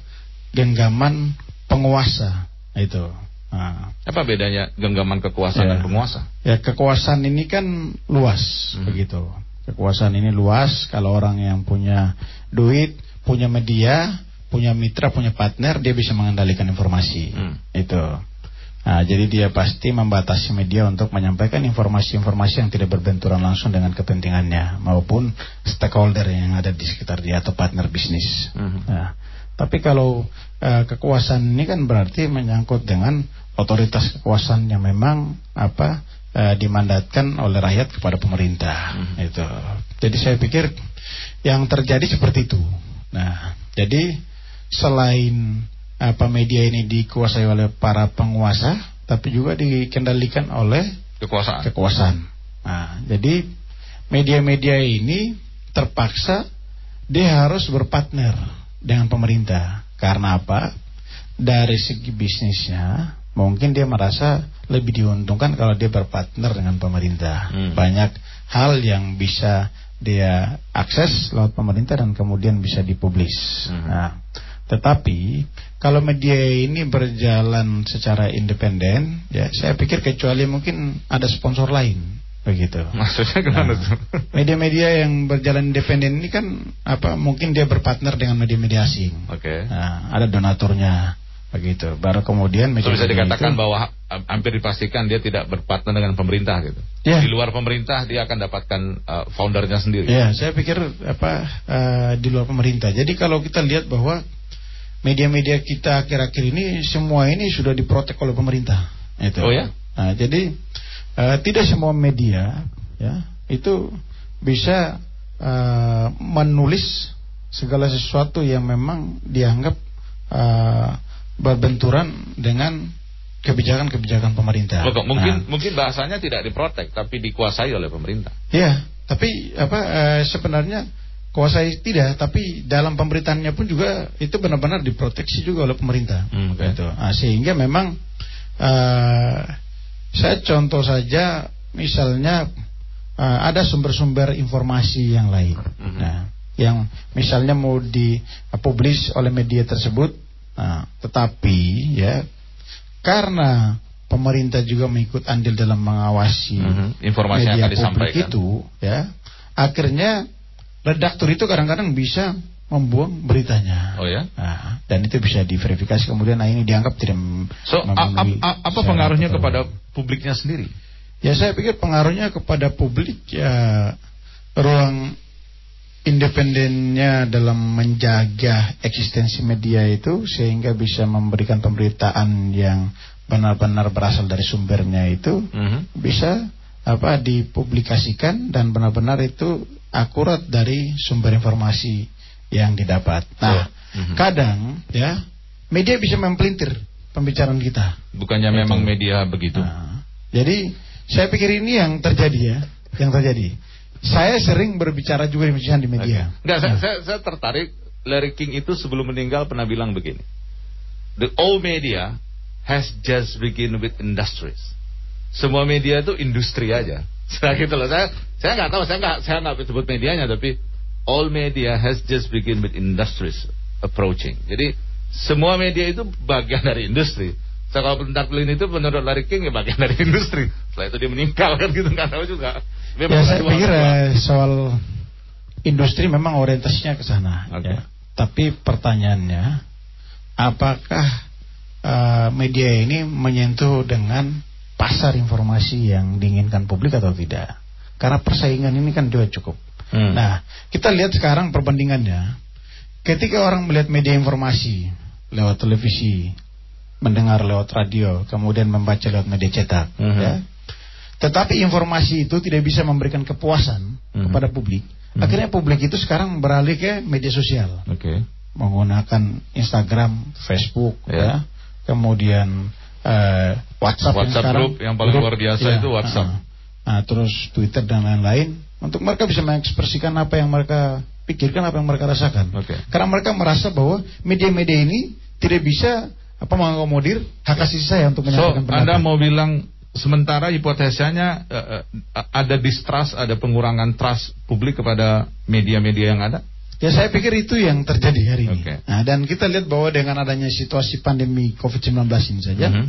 genggaman penguasa. Itu. Nah. Apa bedanya genggaman kekuasaan ya. dan penguasa? Ya kekuasaan ini kan luas hmm. begitu. Kekuasaan ini luas kalau orang yang punya duit, punya media, punya mitra, punya partner, dia bisa mengendalikan informasi. Hmm. Itu. Nah, jadi dia pasti membatasi media untuk menyampaikan informasi-informasi yang tidak berbenturan langsung dengan kepentingannya maupun stakeholder yang ada di sekitar dia atau partner bisnis. Hmm. Nah, tapi kalau uh, kekuasaan ini kan berarti menyangkut dengan otoritas kekuasaan yang memang apa uh, dimandatkan oleh rakyat kepada pemerintah. Hmm. Itu. Jadi saya pikir yang terjadi seperti itu. Nah, jadi selain apa media ini dikuasai oleh para penguasa, tapi juga dikendalikan oleh kekuasaan. Kekuasaan. Nah, jadi media-media ini terpaksa dia harus berpartner dengan pemerintah. Karena apa? Dari segi bisnisnya, mungkin dia merasa lebih diuntungkan kalau dia berpartner dengan pemerintah. Hmm. Banyak hal yang bisa dia akses lewat pemerintah dan kemudian bisa dipublis. Hmm. Nah, tetapi kalau media ini berjalan secara independen, ya saya pikir kecuali mungkin ada sponsor lain begitu. Maksudnya gimana nah, Media-media yang berjalan independen ini kan apa? Mungkin dia berpartner dengan media-media asing. Oke. Okay. Nah, ada donaturnya begitu. Baru kemudian media, bisa dikatakan itu, bahwa hampir dipastikan dia tidak berpartner dengan pemerintah gitu. Yeah. Di luar pemerintah dia akan dapatkan uh, foundernya sendiri. Ya, yeah, saya pikir apa uh, di luar pemerintah. Jadi kalau kita lihat bahwa media-media kita akhir-akhir ini semua ini sudah diprotek oleh pemerintah. Itu. Oh ya? Nah, jadi uh, tidak semua media ya itu bisa uh, menulis segala sesuatu yang memang dianggap uh, berbenturan dengan kebijakan-kebijakan pemerintah. Loh, mungkin nah, mungkin bahasanya tidak diprotek tapi dikuasai oleh pemerintah. Ya, tapi apa uh, sebenarnya kuasai tidak, tapi dalam pemerintahannya pun juga itu benar-benar diproteksi juga oleh pemerintah. Hmm, okay. gitu. nah, sehingga memang uh, saya contoh saja misalnya uh, ada sumber-sumber informasi yang lain. Mm-hmm. Nah, yang misalnya mau dipublish oleh media tersebut, nah, tetapi ya karena pemerintah juga mengikut andil dalam mengawasi mm-hmm. informasi media yang publik itu, ya akhirnya redaktur itu kadang-kadang bisa membuang beritanya. Oh ya? Nah, dan itu bisa diverifikasi kemudian nah ini dianggap tidak So, apa pengaruhnya kepada publiknya sendiri? Ya saya pikir pengaruhnya kepada publik ya ruang independennya dalam menjaga eksistensi media itu sehingga bisa memberikan pemberitaan yang benar-benar berasal dari sumbernya itu mm -hmm. bisa apa dipublikasikan dan benar-benar itu akurat dari sumber informasi yang didapat. Nah, mm -hmm. kadang ya media bisa mempelintir pembicaraan kita. Bukannya Itu. memang media begitu. Nah, jadi saya pikir ini yang terjadi ya, yang terjadi. Saya sering berbicara juga di media. Okay. Enggak, nah. saya, saya, saya tertarik Larry King itu sebelum meninggal pernah bilang begini. The old media has just begin with industries. Semua media itu industri aja. Saya gitu loh. Saya saya nggak tahu, saya nggak saya nggak sebut medianya, tapi all media has just begin with industries approaching. Jadi semua media itu bagian dari industri. Saya kalau bentar pelin itu menurut Larry King ya bagian dari industri. Setelah itu dia meninggal kan gitu nggak tahu juga. ya saya pikir eh, soal industri memang orientasinya ke sana. Okay. Ya. Tapi pertanyaannya, apakah uh, media ini menyentuh dengan pasar informasi yang diinginkan publik atau tidak? Karena persaingan ini kan juga cukup. Hmm. Nah, kita lihat sekarang perbandingannya. Ketika orang melihat media informasi lewat televisi, mendengar lewat radio, kemudian membaca lewat media cetak, Mhm. ya. Tetapi informasi itu tidak bisa memberikan kepuasan Mhm. kepada publik. Mhm. Akhirnya publik itu sekarang beralih ke media sosial, Oke. menggunakan Instagram, Facebook, Ya. ya. Kemudian eh, WhatsApp, yang WhatsApp sekarang group yang paling luar biasa ya, itu WhatsApp. uh-uh. Nah, terus Twitter dan lain-lain untuk mereka bisa mengekspresikan apa yang mereka pikirkan, apa yang mereka rasakan. Oke. Karena mereka merasa bahwa media-media ini tidak bisa apa mengakomodir hak asasi saya untuk So, menyampaikan pendapat. Anda mau bilang sementara hipotesanya eh, ada distrust, ada pengurangan trust publik kepada media-media yang ada? Ya saya pikir itu yang terjadi hari ini. Oke. Nah, dan kita lihat bahwa dengan adanya situasi pandemi COVID-19 ini saja, Mhm.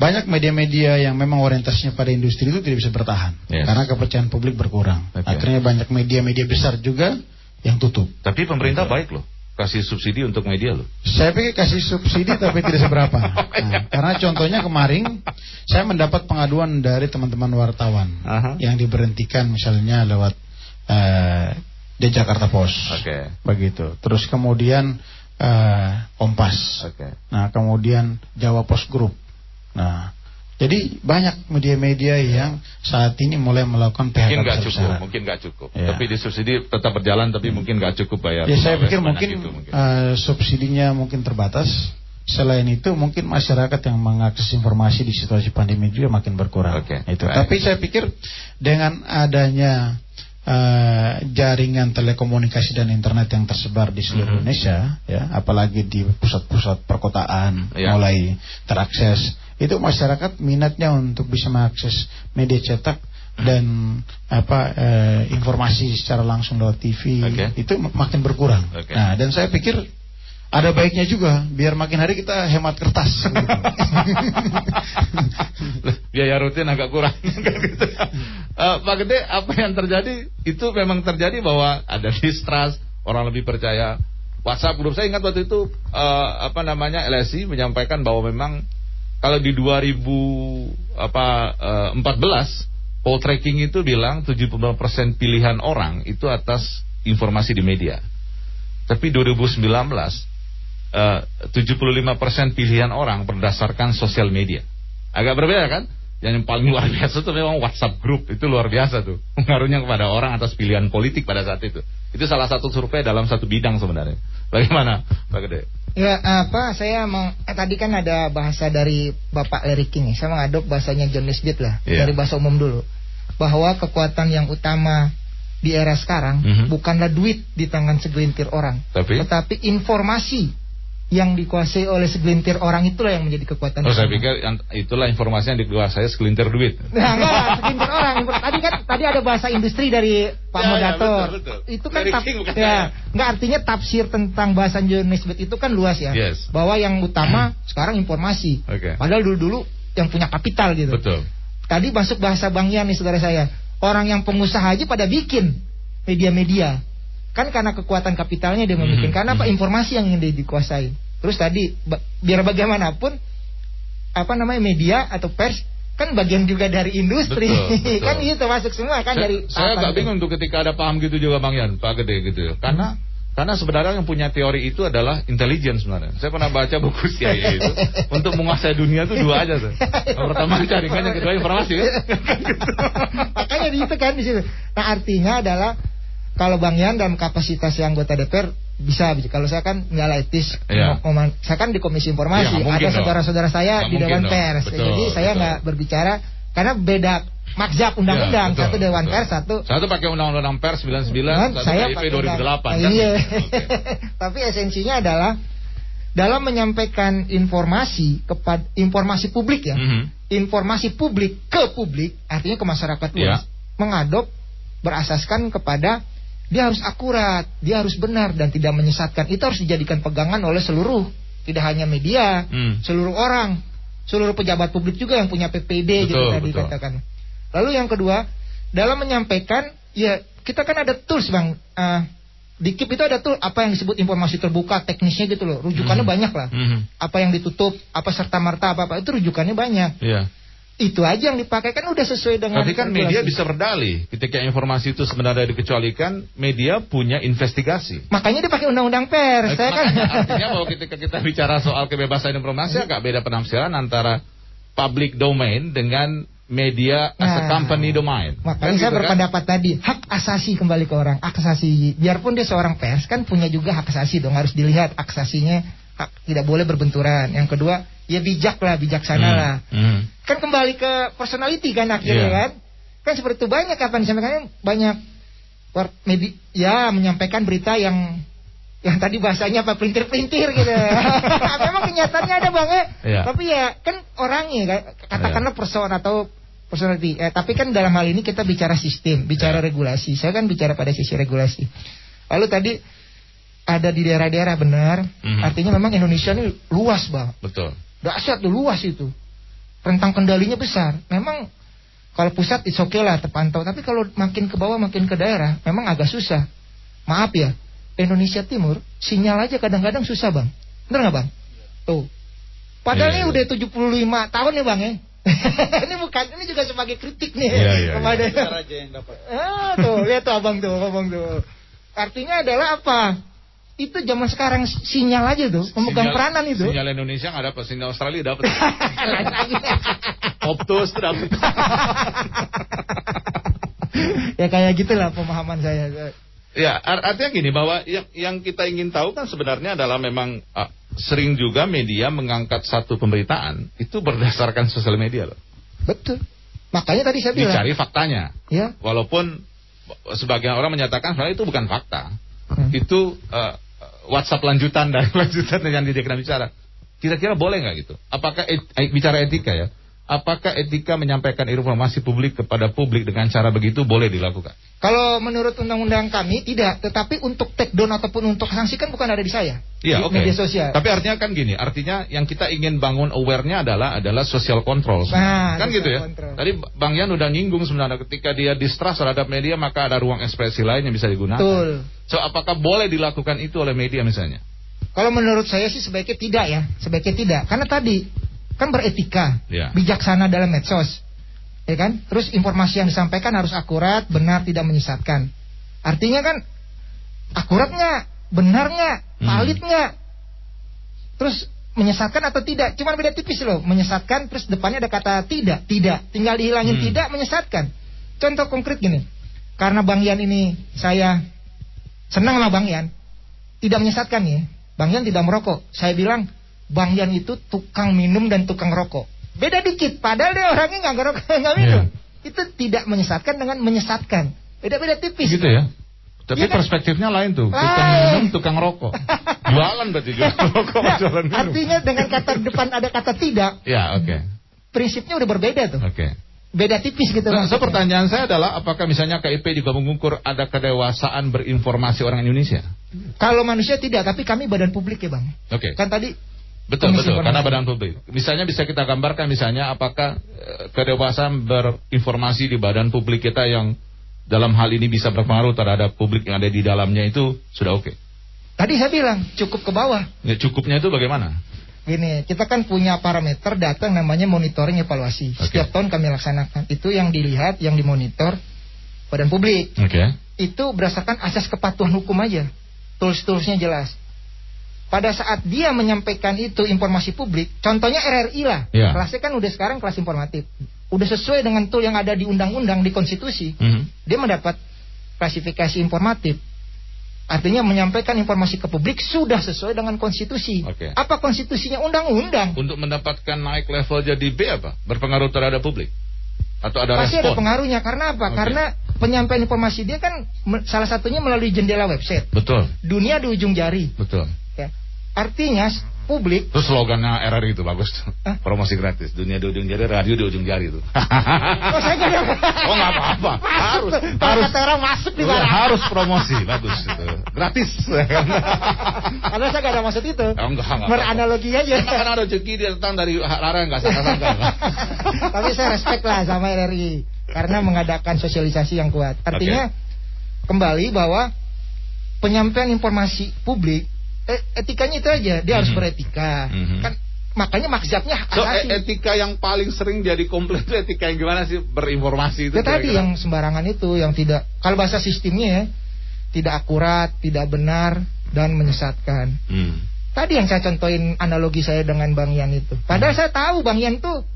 Banyak media-media yang memang orientasinya pada industri itu tidak bisa bertahan Yes. karena kepercayaan publik berkurang. Oke. Akhirnya banyak media-media besar juga yang tutup. Tapi pemerintah baik loh, kasih subsidi untuk media loh. Saya pikir kasih subsidi tapi tidak seberapa. Nah, karena contohnya kemarin saya mendapat pengaduan dari teman-teman wartawan Aha. yang diberhentikan misalnya lewat eh, di Jakarta Post. Oke. Begitu. Terus kemudian eh, Kompas. Oke. Nah, kemudian Jawa Post Group. Nah, jadi banyak media-media yang saat ini mulai melakukan PHK Mungkin nggak cukup, mungkin nggak cukup. Ya. Tapi di subsidi tetap berjalan, tapi mungkin nggak cukup bayar. Ya saya pikir mungkin, itu mungkin. eh, subsidinya mungkin terbatas. Selain itu mungkin masyarakat yang mengakses informasi di situasi pandemi juga makin berkurang. Oke, Itu. baik. Tapi saya pikir dengan adanya eh, jaringan telekomunikasi dan internet yang tersebar di seluruh Mhm. Indonesia, ya, apalagi di pusat-pusat perkotaan Ya. mulai terakses, itu masyarakat minatnya untuk bisa mengakses media cetak dan apa eh, informasi secara langsung lewat TV Oke. itu mak- makin berkurang. Oke. Nah, dan saya pikir ada baiknya juga biar makin hari kita hemat kertas. biaya rutin agak kurang gitu. Eh, Pak Gede apa yang terjadi itu memang terjadi bahwa ada distrust orang lebih percaya WhatsApp grup saya ingat waktu itu eh, apa namanya LSI menyampaikan bahwa memang kalau di 2000 apa eh, 14 poll tracking itu bilang 70% pilihan orang itu atas informasi di media tapi 2019 eh, 75% pilihan orang berdasarkan sosial media. Agak berbeda kan? Yang paling luar biasa itu memang WhatsApp group itu luar biasa tuh pengaruhnya kepada orang atas pilihan politik pada saat itu. Itu salah satu survei dalam satu bidang sebenarnya. Bagaimana, Pak Gede? Ya apa saya meng, eh, tadi kan ada bahasa dari Bapak Larry King ya. Saya mengadop bahasanya John Nisbet lah Iya. dari bahasa umum dulu. Bahwa kekuatan yang utama di era sekarang Mhm. bukanlah duit di tangan segelintir orang, Tapi? tetapi informasi yang dikuasai oleh segelintir orang itulah yang menjadi kekuatan. Oh, saya pikir itulah informasi yang dikuasai segelintir duit. Nah, enggak, segelintir orang. Tadi kan tadi ada bahasa industri dari Pak Ya, ya, Modator. betul, betul. Itu kan tap, ya, enggak artinya tafsir tentang bahasa Nisbet itu kan luas ya. Yes. Bahwa yang utama sekarang informasi. Oke. Padahal dulu-dulu yang punya kapital gitu. Betul. Tadi masuk bahasa Bang Yan nih saudara saya. Orang yang pengusaha aja pada bikin media-media. Kan karena kekuatan kapitalnya dia membuat. Mhm, Karena apa mhm. informasi yang ingin dia dikuasai. Terus tadi biar bagaimanapun apa namanya media atau pers kan bagian juga dari industri. Betul, betul. kan itu masuk semua kan saya, dari saya agak gitu. bingung tuh ketika ada paham gitu juga Bang Yan, Pak Gede gitu ya. Karena karena sebenarnya yang punya teori itu adalah intelijen sebenarnya. Saya pernah baca buku CIA itu untuk menguasai dunia itu dua aja tuh. Yang pertama jaringan, yang kedua informasi kan. Makanya di itu kan di situ. Nah artinya adalah kalau Bang Yan dalam kapasitas yang anggota DPR bisa, kalau saya kan nggak etis, Iya. Mau- saya kan di Komisi Informasi, Iya, mungkin ada saudara-saudara saya Nggak di Dewan dong. Pers, Betul, jadi saya nggak berbicara karena beda makzab undang-undang, Ya, betul, satu Dewan betul. Pers, satu Satu pakai undang-undang pers 99, Kan satu saya KIP pakai 2008 undang- kan. Iya. Tapi esensinya adalah dalam menyampaikan informasi kepada informasi publik ya. Mhm. Informasi publik ke publik artinya ke masyarakat Iya. luas. mengadop berasaskan kepada dia harus akurat, dia harus benar dan tidak menyesatkan. Itu harus dijadikan pegangan oleh seluruh, tidak hanya media, Hmm. seluruh orang, seluruh pejabat publik juga yang punya PPD gitu Betul, tadi betul. katakan. Lalu yang kedua, dalam menyampaikan, ya kita kan ada tools bang. Eh, di KIP itu ada tool apa yang disebut informasi terbuka teknisnya gitu loh. Rujukannya Mhm. banyak lah. Mhm. Apa yang ditutup, apa serta merta apa apa itu rujukannya banyak. Iya. Itu aja yang dipakai kan udah sesuai dengan. Tapi kan media bisa berdalih ketika informasi itu sebenarnya dikecualikan, media punya investigasi. Makanya dia pakai undang-undang pers. Saya kan. Makanya artinya bahwa ketika kita bicara soal kebebasan informasi agak beda penafsiran antara public domain dengan media as a Nah, company domain. Makanya Kan saya gitu kan? berpendapat tadi hak asasi kembali ke orang hak asasi. Biarpun dia seorang pers kan punya juga hak asasi dong harus dilihat hak asasinya hak tidak boleh berbenturan. Yang kedua ya bijak lah bijaksana Hmm, lah. hmm. Kan kembali ke personality kan akhirnya Iya. kan. Kan seperti itu banyak kapan disampaikan banyak war- medi ya menyampaikan berita yang yang tadi bahasanya apa pelintir-pelintir gitu. Memang kenyataannya ada bang ya. Iya. Tapi ya kan orangnya kan, katakanlah person atau personality. Eh, tapi kan dalam hal ini kita bicara sistem, bicara Iya. regulasi. Saya kan bicara pada sisi regulasi. Lalu tadi ada di daerah-daerah benar. Mhm. Artinya memang Indonesia ini luas bang. Betul. Dahsyat tuh luas itu. Rentang kendalinya besar. Memang kalau pusat it's okay lah terpantau. Tapi kalau makin ke bawah makin ke daerah memang agak susah. Maaf ya. Indonesia Timur sinyal aja kadang-kadang susah bang. Bener nggak bang? Tuh. Padahal Iya, ini iya. udah 75 tahun ya bang ya. ini bukan ini juga sebagai kritik nih Iya, iya, kepada aja yang dapat. Ah, tuh, lihat tuh abang tuh, abang tuh. Artinya adalah apa? Itu zaman sekarang sinyal aja tuh, memegang Sinyal- peranan itu. Sinyal Indonesia nggak dapat, sinyal Australia dapat. Optus tuh dapat. ya kayak gitulah pemahaman saya. Ya, ar- artinya gini bahwa yang, yang kita ingin tahu kan sebenarnya adalah memang ah, sering juga media mengangkat satu pemberitaan itu berdasarkan sosial media loh. Betul. Makanya tadi saya bilang, Dicari faktanya. ya, Walaupun sebagian orang menyatakan sebenarnya itu bukan fakta. Hmm. Itu eh, WhatsApp lanjutan dari lanjutan yang tidak bicara. Kira-kira boleh nggak gitu? Apakah et- eh, bicara etika ya? Apakah etika menyampaikan informasi publik kepada publik dengan cara begitu boleh dilakukan? kalau menurut undang-undang kami tidak, tetapi untuk take down ataupun untuk sanksi kan bukan ada di saya. Iya, oke. media sosial. Tapi artinya kan gini, artinya yang kita ingin bangun aware-nya adalah adalah social control. Nah, kan social gitu ya. control. Tadi Bang Yan udah nyinggung sebenarnya ketika dia distrust terhadap media maka ada ruang ekspresi lain yang bisa digunakan. Betul. So apakah boleh dilakukan itu oleh media misalnya? Kalau menurut saya sih sebaiknya tidak ya, sebaiknya tidak. Karena tadi kan beretika, Ya. bijaksana dalam medsos, ya kan? Terus informasi yang disampaikan harus akurat, benar, tidak menyesatkan. Artinya kan akurat nggak, benar nggak, Hmm. valid nggak, terus menyesatkan atau tidak? Cuma beda tipis loh, menyesatkan terus depannya ada kata tidak, tidak, tinggal dihilangin Hmm. tidak menyesatkan. Contoh konkret gini, karena Bang Yan ini saya senang sama Bang Yan, tidak menyesatkan ya. Bang Yan tidak merokok. Saya bilang Bang Yan itu tukang minum dan tukang rokok. Beda dikit, padahal dia orangnya nggak ngerokok, nggak minum. Itu tidak menyesatkan dengan menyesatkan. Beda-beda tipis. Gitu ya. Tapi Iya kan? perspektifnya lain tuh. Tukang Lain. minum, tukang rokok. Jualan berarti jualan rokok, Nah, jualan minum. artinya dengan kata depan ada kata tidak, Ya, oke. prinsipnya udah berbeda tuh. Oke. Beda tipis gitu. Nah, so pertanyaan saya adalah apakah misalnya KIP juga mengukur ada kedewasaan berinformasi orang Indonesia? Kalau manusia tidak, tapi kami badan publik ya bang. Oke. Kan tadi Betul Komisi betul karena badan publik. Misalnya bisa kita gambarkan misalnya apakah eh, kedewasaan berinformasi di badan publik kita yang dalam hal ini bisa berpengaruh terhadap publik yang ada di dalamnya itu sudah oke. tadi saya bilang cukup ke bawah. Ya, cukupnya itu bagaimana? Gini, kita kan punya parameter data yang namanya monitoring evaluasi. Oke. Setiap tahun kami laksanakan. Itu yang dilihat, yang dimonitor badan publik. Oke. Itu berdasarkan asas kepatuhan hukum aja. Tools-toolsnya jelas. Pada saat dia menyampaikan itu informasi publik, contohnya RRI lah. Ya. Kelasnya kan udah sekarang kelas informatif. Udah sesuai dengan tool yang ada di undang-undang, di konstitusi. Mhm. Dia mendapat klasifikasi informatif. Artinya menyampaikan informasi ke publik sudah sesuai dengan konstitusi. Oke. Apa konstitusinya? Undang-undang. Untuk mendapatkan naik level jadi B apa? Berpengaruh terhadap publik? Atau ada Pasti ada respon? pengaruhnya. Karena apa? Oke. Karena penyampaian informasi dia kan salah satunya melalui jendela website. Betul, Dunia di ujung jari. betul. Ya. Artinya publik. Terus slogannya RRI itu bagus tuh. Promosi gratis. Dunia di ujung jari, radio di ujung jari itu. Oh, saya gak Oh nggak apa-apa. Harus harus kata orang masuk di Iya, mana? harus promosi bagus itu. Gratis. Karena saya gak ada maksud itu. Oh, enggak, enggak. Beranalogi aja. Kan ada rezeki dia datang dari larang nggak sangka-sangka. Tapi saya respect lah sama RRI karena mengadakan sosialisasi yang kuat. Artinya kembali bahwa penyampaian informasi publik eh, etikanya itu aja, dia harus Mhm. beretika. Mhm. Kan makanya makzabnya hak So, asasi. e- etika yang paling sering jadi komplain itu etika yang gimana sih berinformasi itu? Itu tadi kira-kira? yang sembarangan itu yang tidak kalau bahasa sistemnya ya tidak akurat, tidak benar dan menyesatkan. Hmm. Tadi yang saya contohin analogi saya dengan Bang Yan itu. Padahal saya tahu Bang Yan tuh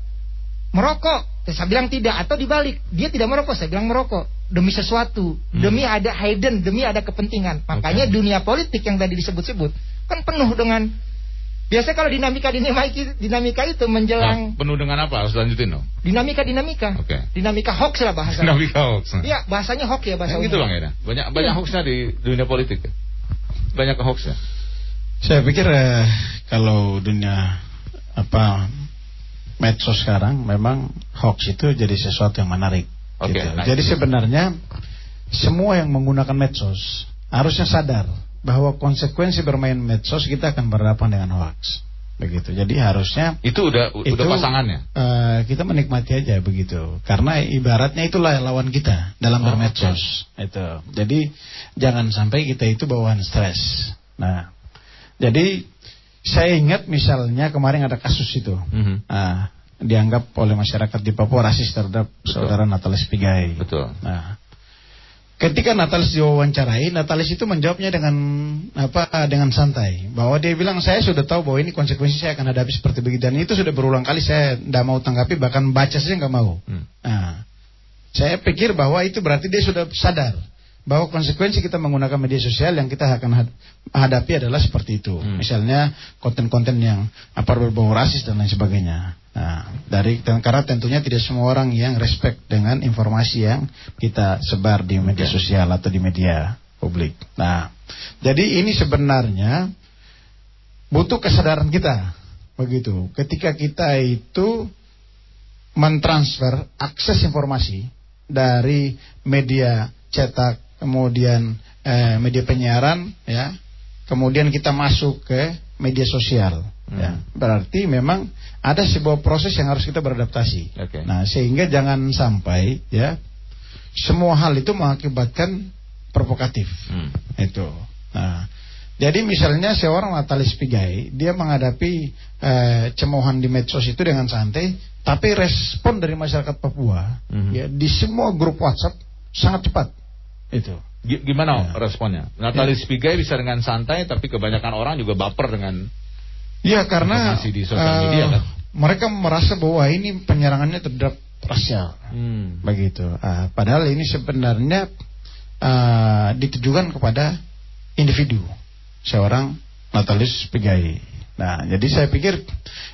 merokok. Saya bilang tidak atau dibalik dia tidak merokok. Saya bilang merokok demi sesuatu, demi ada hidden, demi ada kepentingan. Makanya dunia politik yang tadi disebut-sebut kan penuh dengan biasa kalau dinamika dinamika dinamika itu Nah, menjelang penuh dengan apa? Harus lanjutin dong. dinamika dinamika Oke. dinamika hoax lah bahasa. Dinamika hoax. Iya bahasanya hoax ya bahasa Yang gitu bang ya. Banyak banyak Iya. hoaxnya di dunia politik. ya? Banyak hoaxnya. Saya pikir eh, kalau dunia apa medsos sekarang memang hoax itu jadi sesuatu yang menarik. Oke, gitu. nice. Jadi sebenarnya semua yang menggunakan medsos harusnya sadar bahwa konsekuensi bermain medsos kita akan berhadapan dengan hoax. Begitu. Jadi harusnya Itu udah udah itu, pasangannya. eh, kita menikmati aja begitu. Karena ibaratnya itulah lawan kita dalam Oh, bermedsos. Itu. Jadi jangan sampai kita itu bawaan stres. Nah, jadi saya ingat misalnya kemarin ada kasus itu. Mhm. Nah, dianggap oleh masyarakat di Papua rasis terhadap saudara Natalis Pigai. Betul. Nah, ketika Natalis diwawancarai, Natalis itu menjawabnya dengan apa? Dengan santai, bahwa dia bilang saya sudah tahu bahwa ini konsekuensi saya akan hadapi seperti begitu dan itu sudah berulang kali saya tidak mau tanggapi bahkan baca saja nggak mau. Hmm. Nah, saya pikir bahwa itu berarti dia sudah sadar bahwa konsekuensi kita menggunakan media sosial yang kita akan had- hadapi adalah seperti itu. Hmm. Misalnya konten-konten yang apa berbau rasis dan lain sebagainya. Nah, dari dan karena tentunya tidak semua orang yang respect dengan informasi yang kita sebar di media sosial atau di media publik. Nah, jadi ini sebenarnya butuh kesadaran kita. Begitu. Ketika kita itu mentransfer akses informasi dari media cetak kemudian eh, media penyiaran ya kemudian kita masuk ke media sosial ya berarti memang ada sebuah proses yang harus kita beradaptasi Oke. nah sehingga jangan sampai ya semua hal itu mengakibatkan provokatif Hmm. itu. Nah, jadi misalnya seorang Natalis Pigai, dia menghadapi eh, cemohan di medsos itu dengan santai, tapi respon dari masyarakat Papua Mhm. ya di semua grup WhatsApp sangat cepat. Itu. Gimana Ya. responnya? Natalis Pigai bisa dengan santai, tapi kebanyakan orang juga baper dengan Ya karena di sosial eh, media, kan? mereka merasa bahwa ini penyerangannya terhadap rasial. Hmm. begitu. Ah, padahal ini sebenarnya ah, ditujukan kepada individu seorang Natalis Pigai. Nah, jadi saya pikir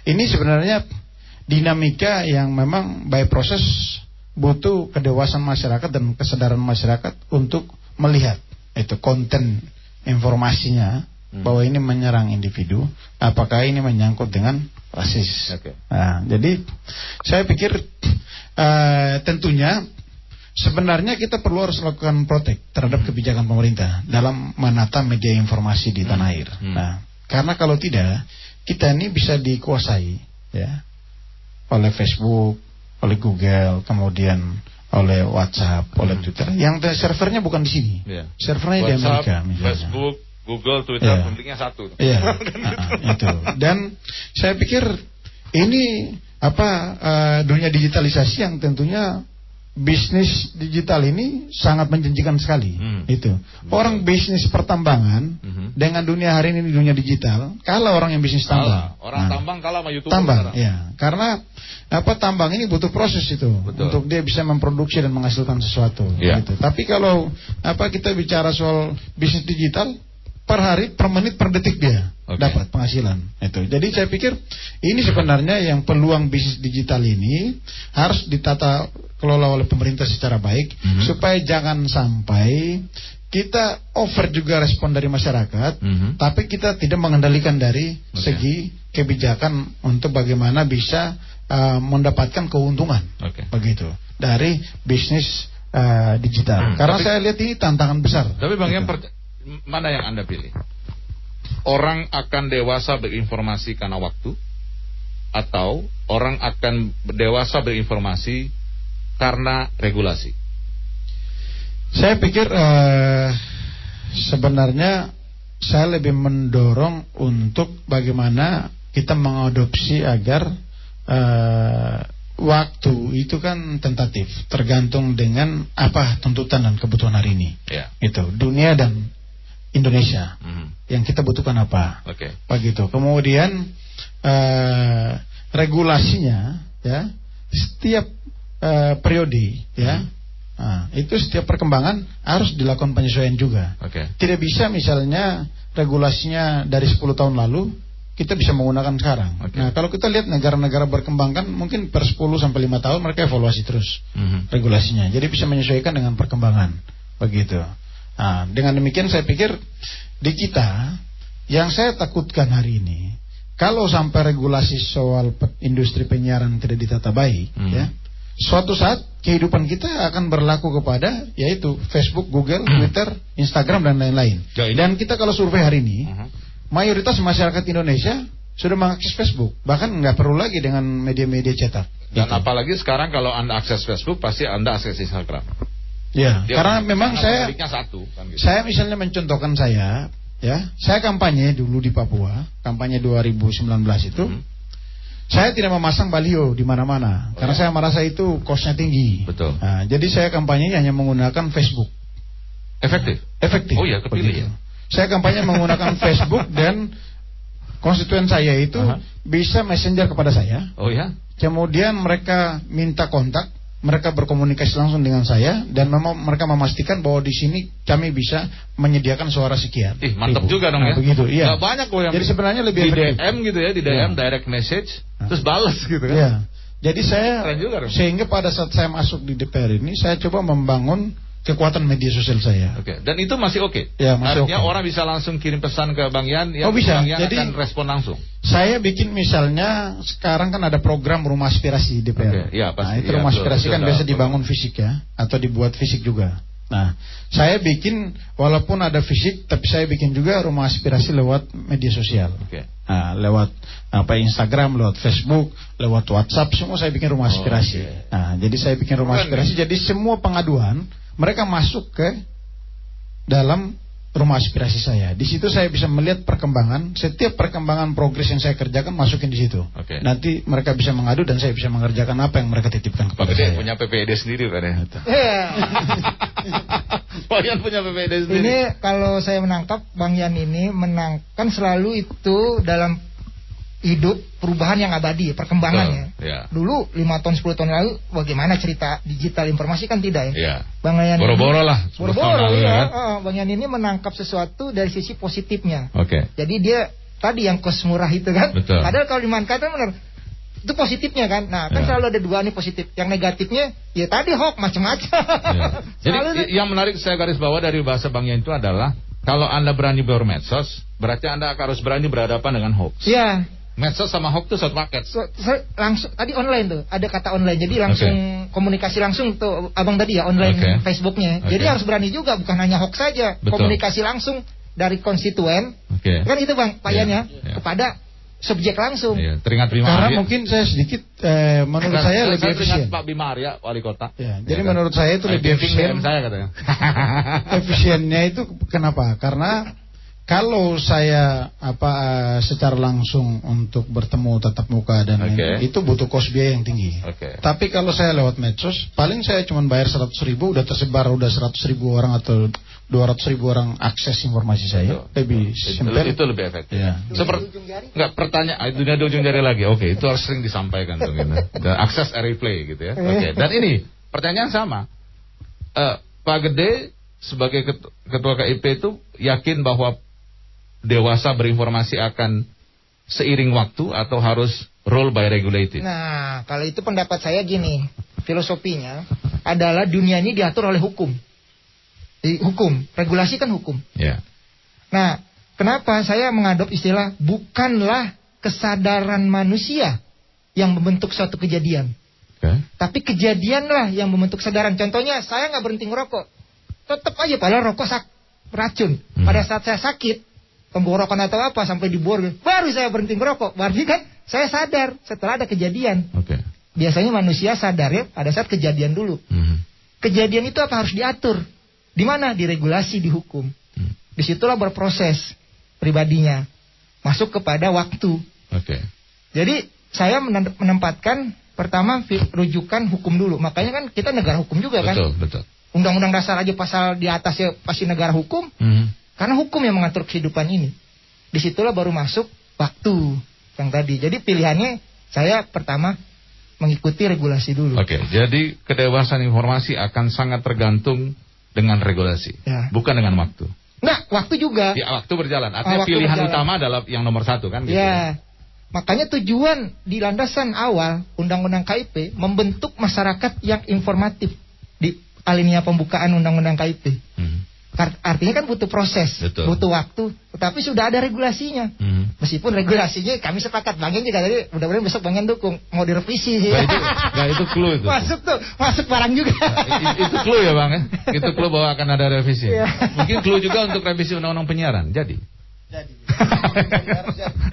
ini sebenarnya dinamika yang memang by proses butuh kedewasaan masyarakat dan kesadaran masyarakat untuk melihat itu konten informasinya Hmm. bahwa ini menyerang individu, apakah ini menyangkut dengan rasis. Oke. Nah, jadi saya pikir eh, tentunya sebenarnya kita perlu harus melakukan protek terhadap kebijakan pemerintah dalam menata media informasi di tanah air. Hmm. Nah, karena kalau tidak kita ini bisa dikuasai ya oleh Facebook, oleh Google, kemudian oleh WhatsApp, oleh Twitter. Yang servernya bukan di sini. Iya. Servernya di WhatsApp, Amerika misalnya. Facebook, Google, Twitter, Iya. pentingnya satu. Iya, ah, itu. Dan saya pikir ini apa eh, dunia digitalisasi yang tentunya bisnis digital ini sangat menjanjikan sekali. Hmm. Itu. Orang bisnis pertambangan Mhm. dengan dunia hari ini dunia digital, kalah orang yang bisnis tambang. Salah. Orang Nah, tambang kalah sama YouTuber tambang sekarang. ya karena apa tambang ini butuh proses itu Betul. untuk dia bisa memproduksi dan menghasilkan sesuatu Iya. gitu. tapi kalau apa kita bicara soal bisnis digital per hari per menit per detik dia Oke. dapat penghasilan itu jadi saya pikir ini sebenarnya yang peluang bisnis digital ini harus ditata kelola oleh pemerintah secara baik Mhm. supaya jangan sampai kita over juga respon dari masyarakat, Mhm. tapi kita tidak mengendalikan dari Oke. segi kebijakan untuk bagaimana bisa uh, mendapatkan keuntungan Oke. begitu dari bisnis uh, digital. Hmm, Karena tapi- saya lihat ini tantangan besar. Tapi Bang yang Gitu. per- mana yang Anda pilih? Orang akan dewasa berinformasi karena waktu atau orang akan dewasa berinformasi karena regulasi? Saya pikir eh, sebenarnya saya lebih mendorong untuk bagaimana kita mengadopsi agar eh, waktu itu kan tentatif, tergantung dengan apa tuntutan dan kebutuhan hari ini. Ya. Itu dunia dan Indonesia Mhm. yang kita butuhkan apa, Oke. begitu. Kemudian eh, regulasinya, ya, setiap eh, periode, ya. Nah, itu setiap perkembangan harus dilakukan penyesuaian juga. Oke. Tidak bisa misalnya regulasinya dari 10 tahun lalu kita bisa menggunakan sekarang. Oke. Nah, kalau kita lihat negara-negara berkembang kan mungkin per 10 sampai 5 tahun mereka evaluasi terus Mhm. regulasinya. Jadi bisa menyesuaikan dengan perkembangan. Begitu. Nah, dengan demikian saya pikir di kita yang saya takutkan hari ini kalau sampai regulasi soal industri penyiaran tidak ditata baik, Hmm. ya, suatu saat kehidupan kita akan berlaku kepada yaitu Facebook, Google, Twitter, Instagram dan lain-lain. Ya, Dan kita kalau survei hari ini, Mhm. mayoritas masyarakat Indonesia sudah mengakses Facebook, bahkan nggak perlu lagi dengan media-media cetak. Dan Gitu. apalagi sekarang kalau Anda akses Facebook pasti Anda akses Instagram. Ya, Dia- karena memang saya satu kan gitu. Saya misalnya mencontohkan saya, ya, saya kampanye dulu di Papua, kampanye 2019 itu, Mhm. saya tidak memasang baliho di mana-mana, Oh, karena ya? saya merasa itu kosnya tinggi. Betul. Nah, jadi saya kampanye hanya menggunakan Facebook, Efektif. efektif. Oh ya, kepilih begitu. ya. Saya kampanye menggunakan Facebook dan konstituen saya itu Aha. bisa messenger kepada saya. Oh ya. Kemudian mereka minta kontak, mereka berkomunikasi langsung dengan saya dan memang mereka memastikan bahwa di sini kami bisa menyediakan suara sekian. Ih, mantap juga dong Nah, ya. Begitu, iya. Nggak banyak loh yang Jadi sebenarnya lebih di efektif. DM gitu ya, di DM Iya. direct message Nah. terus balas gitu kan. Iya. Jadi saya juga sehingga pada saat saya masuk di DPR ini saya coba membangun kekuatan media sosial saya. Oke, dan itu masih oke. Ya, masih Artinya oke. orang bisa langsung kirim pesan ke Bang Yan, ya Oh, bisa. Bang Yan Jadi- akan respon langsung. Saya bikin misalnya sekarang kan ada program rumah aspirasi di DPR. Oke, iya, pasti. Nah, itu Iya, rumah betul. aspirasi kan biasa dibangun fisik ya atau dibuat fisik juga. Nah, saya bikin walaupun ada fisik tapi saya bikin juga rumah aspirasi lewat media sosial. Oke. Nah, lewat apa Instagram, lewat Facebook, lewat WhatsApp semua saya bikin rumah Oh, aspirasi. oke. Nah, jadi saya bikin rumah aspirasi jadi semua pengaduan mereka masuk ke dalam rumah aspirasi saya. Di situ saya bisa melihat perkembangan, setiap perkembangan progres yang saya kerjakan masukin di situ. Oke. Nanti mereka bisa mengadu dan saya bisa mengerjakan apa yang mereka titipkan Pak kepada Gede saya. punya PPD sendiri kan ya. Iya. Pak Yan punya PPD sendiri. Ini kalau saya menangkap Bang Yan ini menangkan selalu itu dalam hidup perubahan yang abadi, perkembangannya. Betul, ya. Dulu 5 tahun 10 tahun lalu bagaimana cerita digital informasi kan tidak ya. Iya. Bang Yan Boro-boro lah, 10 tahun Boro-boro lalu, ya. kan? Bang Yan ini menangkap sesuatu dari sisi positifnya. Oke. Jadi dia tadi yang kos murah itu kan. Betul. Padahal kalau dimanfaatkan benar itu positifnya kan. Nah, kan Ya. selalu ada dua nih positif. Yang negatifnya ya tadi hoax macam-macam. Ya. Jadi Selalu i- yang menarik saya garis bawah dari bahasa Bang Yan itu adalah kalau Anda berani bermedsos, berarti Anda harus berani berhadapan dengan hoax. Iya. Medsos sama hoax itu satu paket. So- so- langsung tadi online tuh ada kata online jadi langsung komunikasi langsung tuh abang tadi ya online Oke. Facebooknya Oke. jadi harus berani juga bukan hanya hoax saja Betul. komunikasi langsung dari konstituen Oke. kan itu bang Pak Iya, Yan ya iya. kepada subjek langsung Iya, teringat Bima Karena Arya. mungkin saya sedikit eh, menurut Saya- saya saya lebih teringat efisien. Pak Bima Arya, wali kota. Ya, Ya jadi kan? menurut saya itu Saya lebih efisien. Saya katanya. Efisiennya itu kenapa? Karena kalau saya apa eh, secara langsung untuk bertemu tatap muka dan lain- itu butuh kos biaya yang tinggi. Oke. Tapi kalau saya lewat medsos, paling saya cuma bayar 100 ribu, udah tersebar udah 100 ribu orang atau 200 ribu orang akses informasi saya. Betul. Lebih Itu, simpel. itu lebih efektif. Ya. Seperti enggak pertanyaan dunia di ujung jari lagi. Oke, itu harus sering disampaikan tuh gitu. Dan akses replay gitu ya. Oke. Dan ini pertanyaan sama. Eh, Pak Gede sebagai ketu- ketua KIP itu yakin bahwa dewasa berinformasi akan seiring waktu atau harus rule by regulated? Nah, kalau itu pendapat saya gini, filosofinya adalah dunia ini diatur oleh hukum. Di hukum, regulasi kan hukum. Ya. Nah, kenapa saya mengadop istilah bukanlah kesadaran manusia yang membentuk suatu kejadian. Okay. Tapi kejadianlah yang membentuk kesadaran. Contohnya, saya nggak berhenti ngerokok. Tetap aja padahal rokok sak racun. Hmm. Pada saat saya sakit, pemborokan atau apa sampai dibor, baru saya berhenti ngerokok. Berarti kan saya sadar setelah ada kejadian. Oke. Biasanya manusia sadar ya pada saat kejadian dulu. Mhm. Kejadian itu apa harus diatur? Di mana? Diregulasi di hukum. Hmm. Di situlah berproses pribadinya. Masuk kepada waktu. Oke. Jadi saya menem- menempatkan pertama rujukan hukum dulu. Makanya kan kita negara hukum juga kan. Betul, betul. Undang-undang dasar aja pasal di atasnya pasti negara hukum. Mhm. Karena hukum yang mengatur kehidupan ini. Di situlah baru masuk waktu yang tadi. Jadi pilihannya saya pertama mengikuti regulasi dulu. Oke, jadi kedewasaan informasi akan sangat tergantung dengan regulasi, Ya. bukan dengan waktu. Nah, waktu juga. Ya, waktu berjalan. Artinya waktu pilihan berjalan. utama adalah yang nomor satu kan? Gitu. Ya. Makanya tujuan di landasan awal Undang-Undang KIP membentuk masyarakat yang informatif di alinea pembukaan Undang-Undang KIP. Mhm. Artinya kan butuh proses, Betul. butuh waktu, tetapi sudah ada regulasinya. Mhm. Meskipun regulasinya kami sepakat, Bang juga tadi mudah-mudahan besok Bang dukung mau direvisi sih. Nah, itu, nah, itu clue itu. masuk tuh, masuk barang juga. I- itu clue ya bang ya? Itu clue bahwa akan ada revisi. Iya. Mungkin clue juga untuk revisi undang-undang penyiaran. Jadi. Jadi.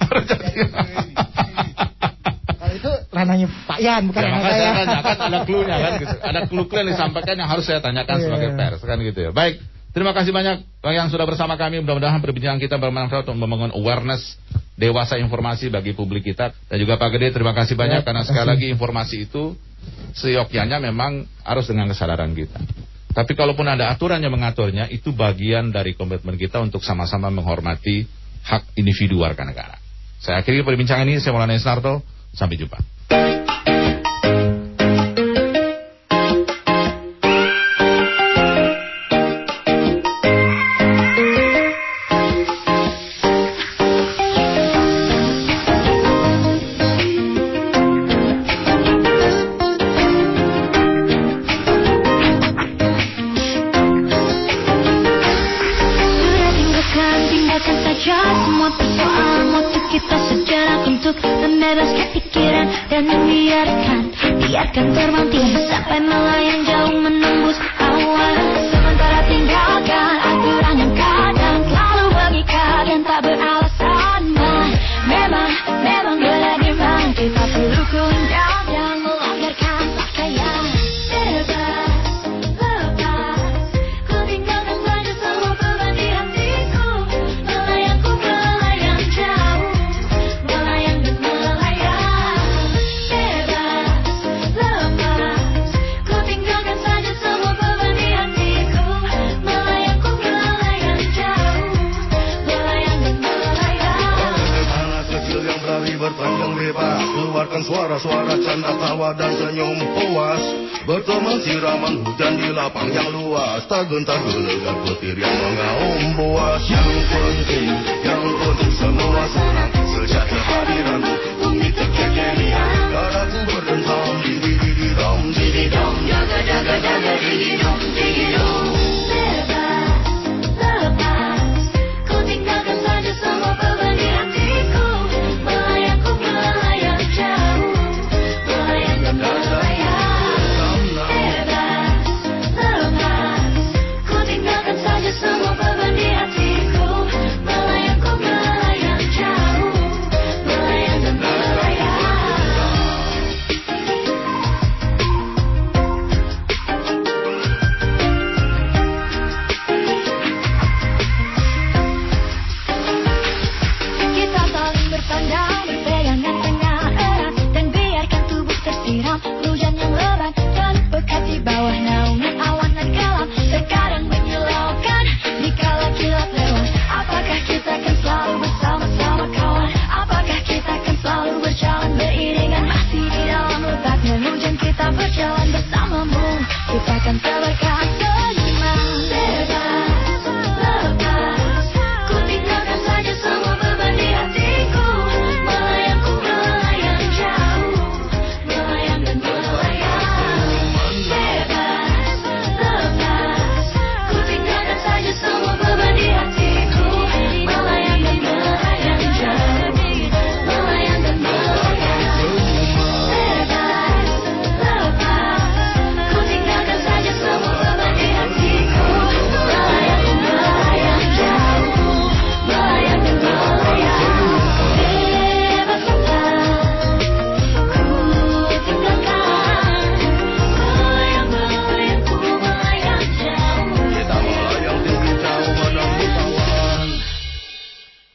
Harus jadi. Kalau itu ranahnya Pak Yan bukan Ya, saya saya. tanyakan ada clue-nya kan gitu. Ada clue-clue yang disampaikan yang harus saya tanyakan Iya. sebagai pers kan gitu ya. Baik. Terima kasih banyak yang sudah bersama kami. Mudah-mudahan perbincangan kita bermanfaat untuk membangun awareness dewasa informasi bagi publik kita. Dan juga Pak Gede terima kasih banyak Ya, karena sekali lagi informasi itu seyogyanya memang harus dengan kesadaran kita. Tapi kalaupun ada aturan yang mengaturnya, itu bagian dari komitmen kita untuk sama-sama menghormati hak individu warga negara. Saya akhiri perbincangan ini, saya Maulana Isnarto. Sampai jumpa.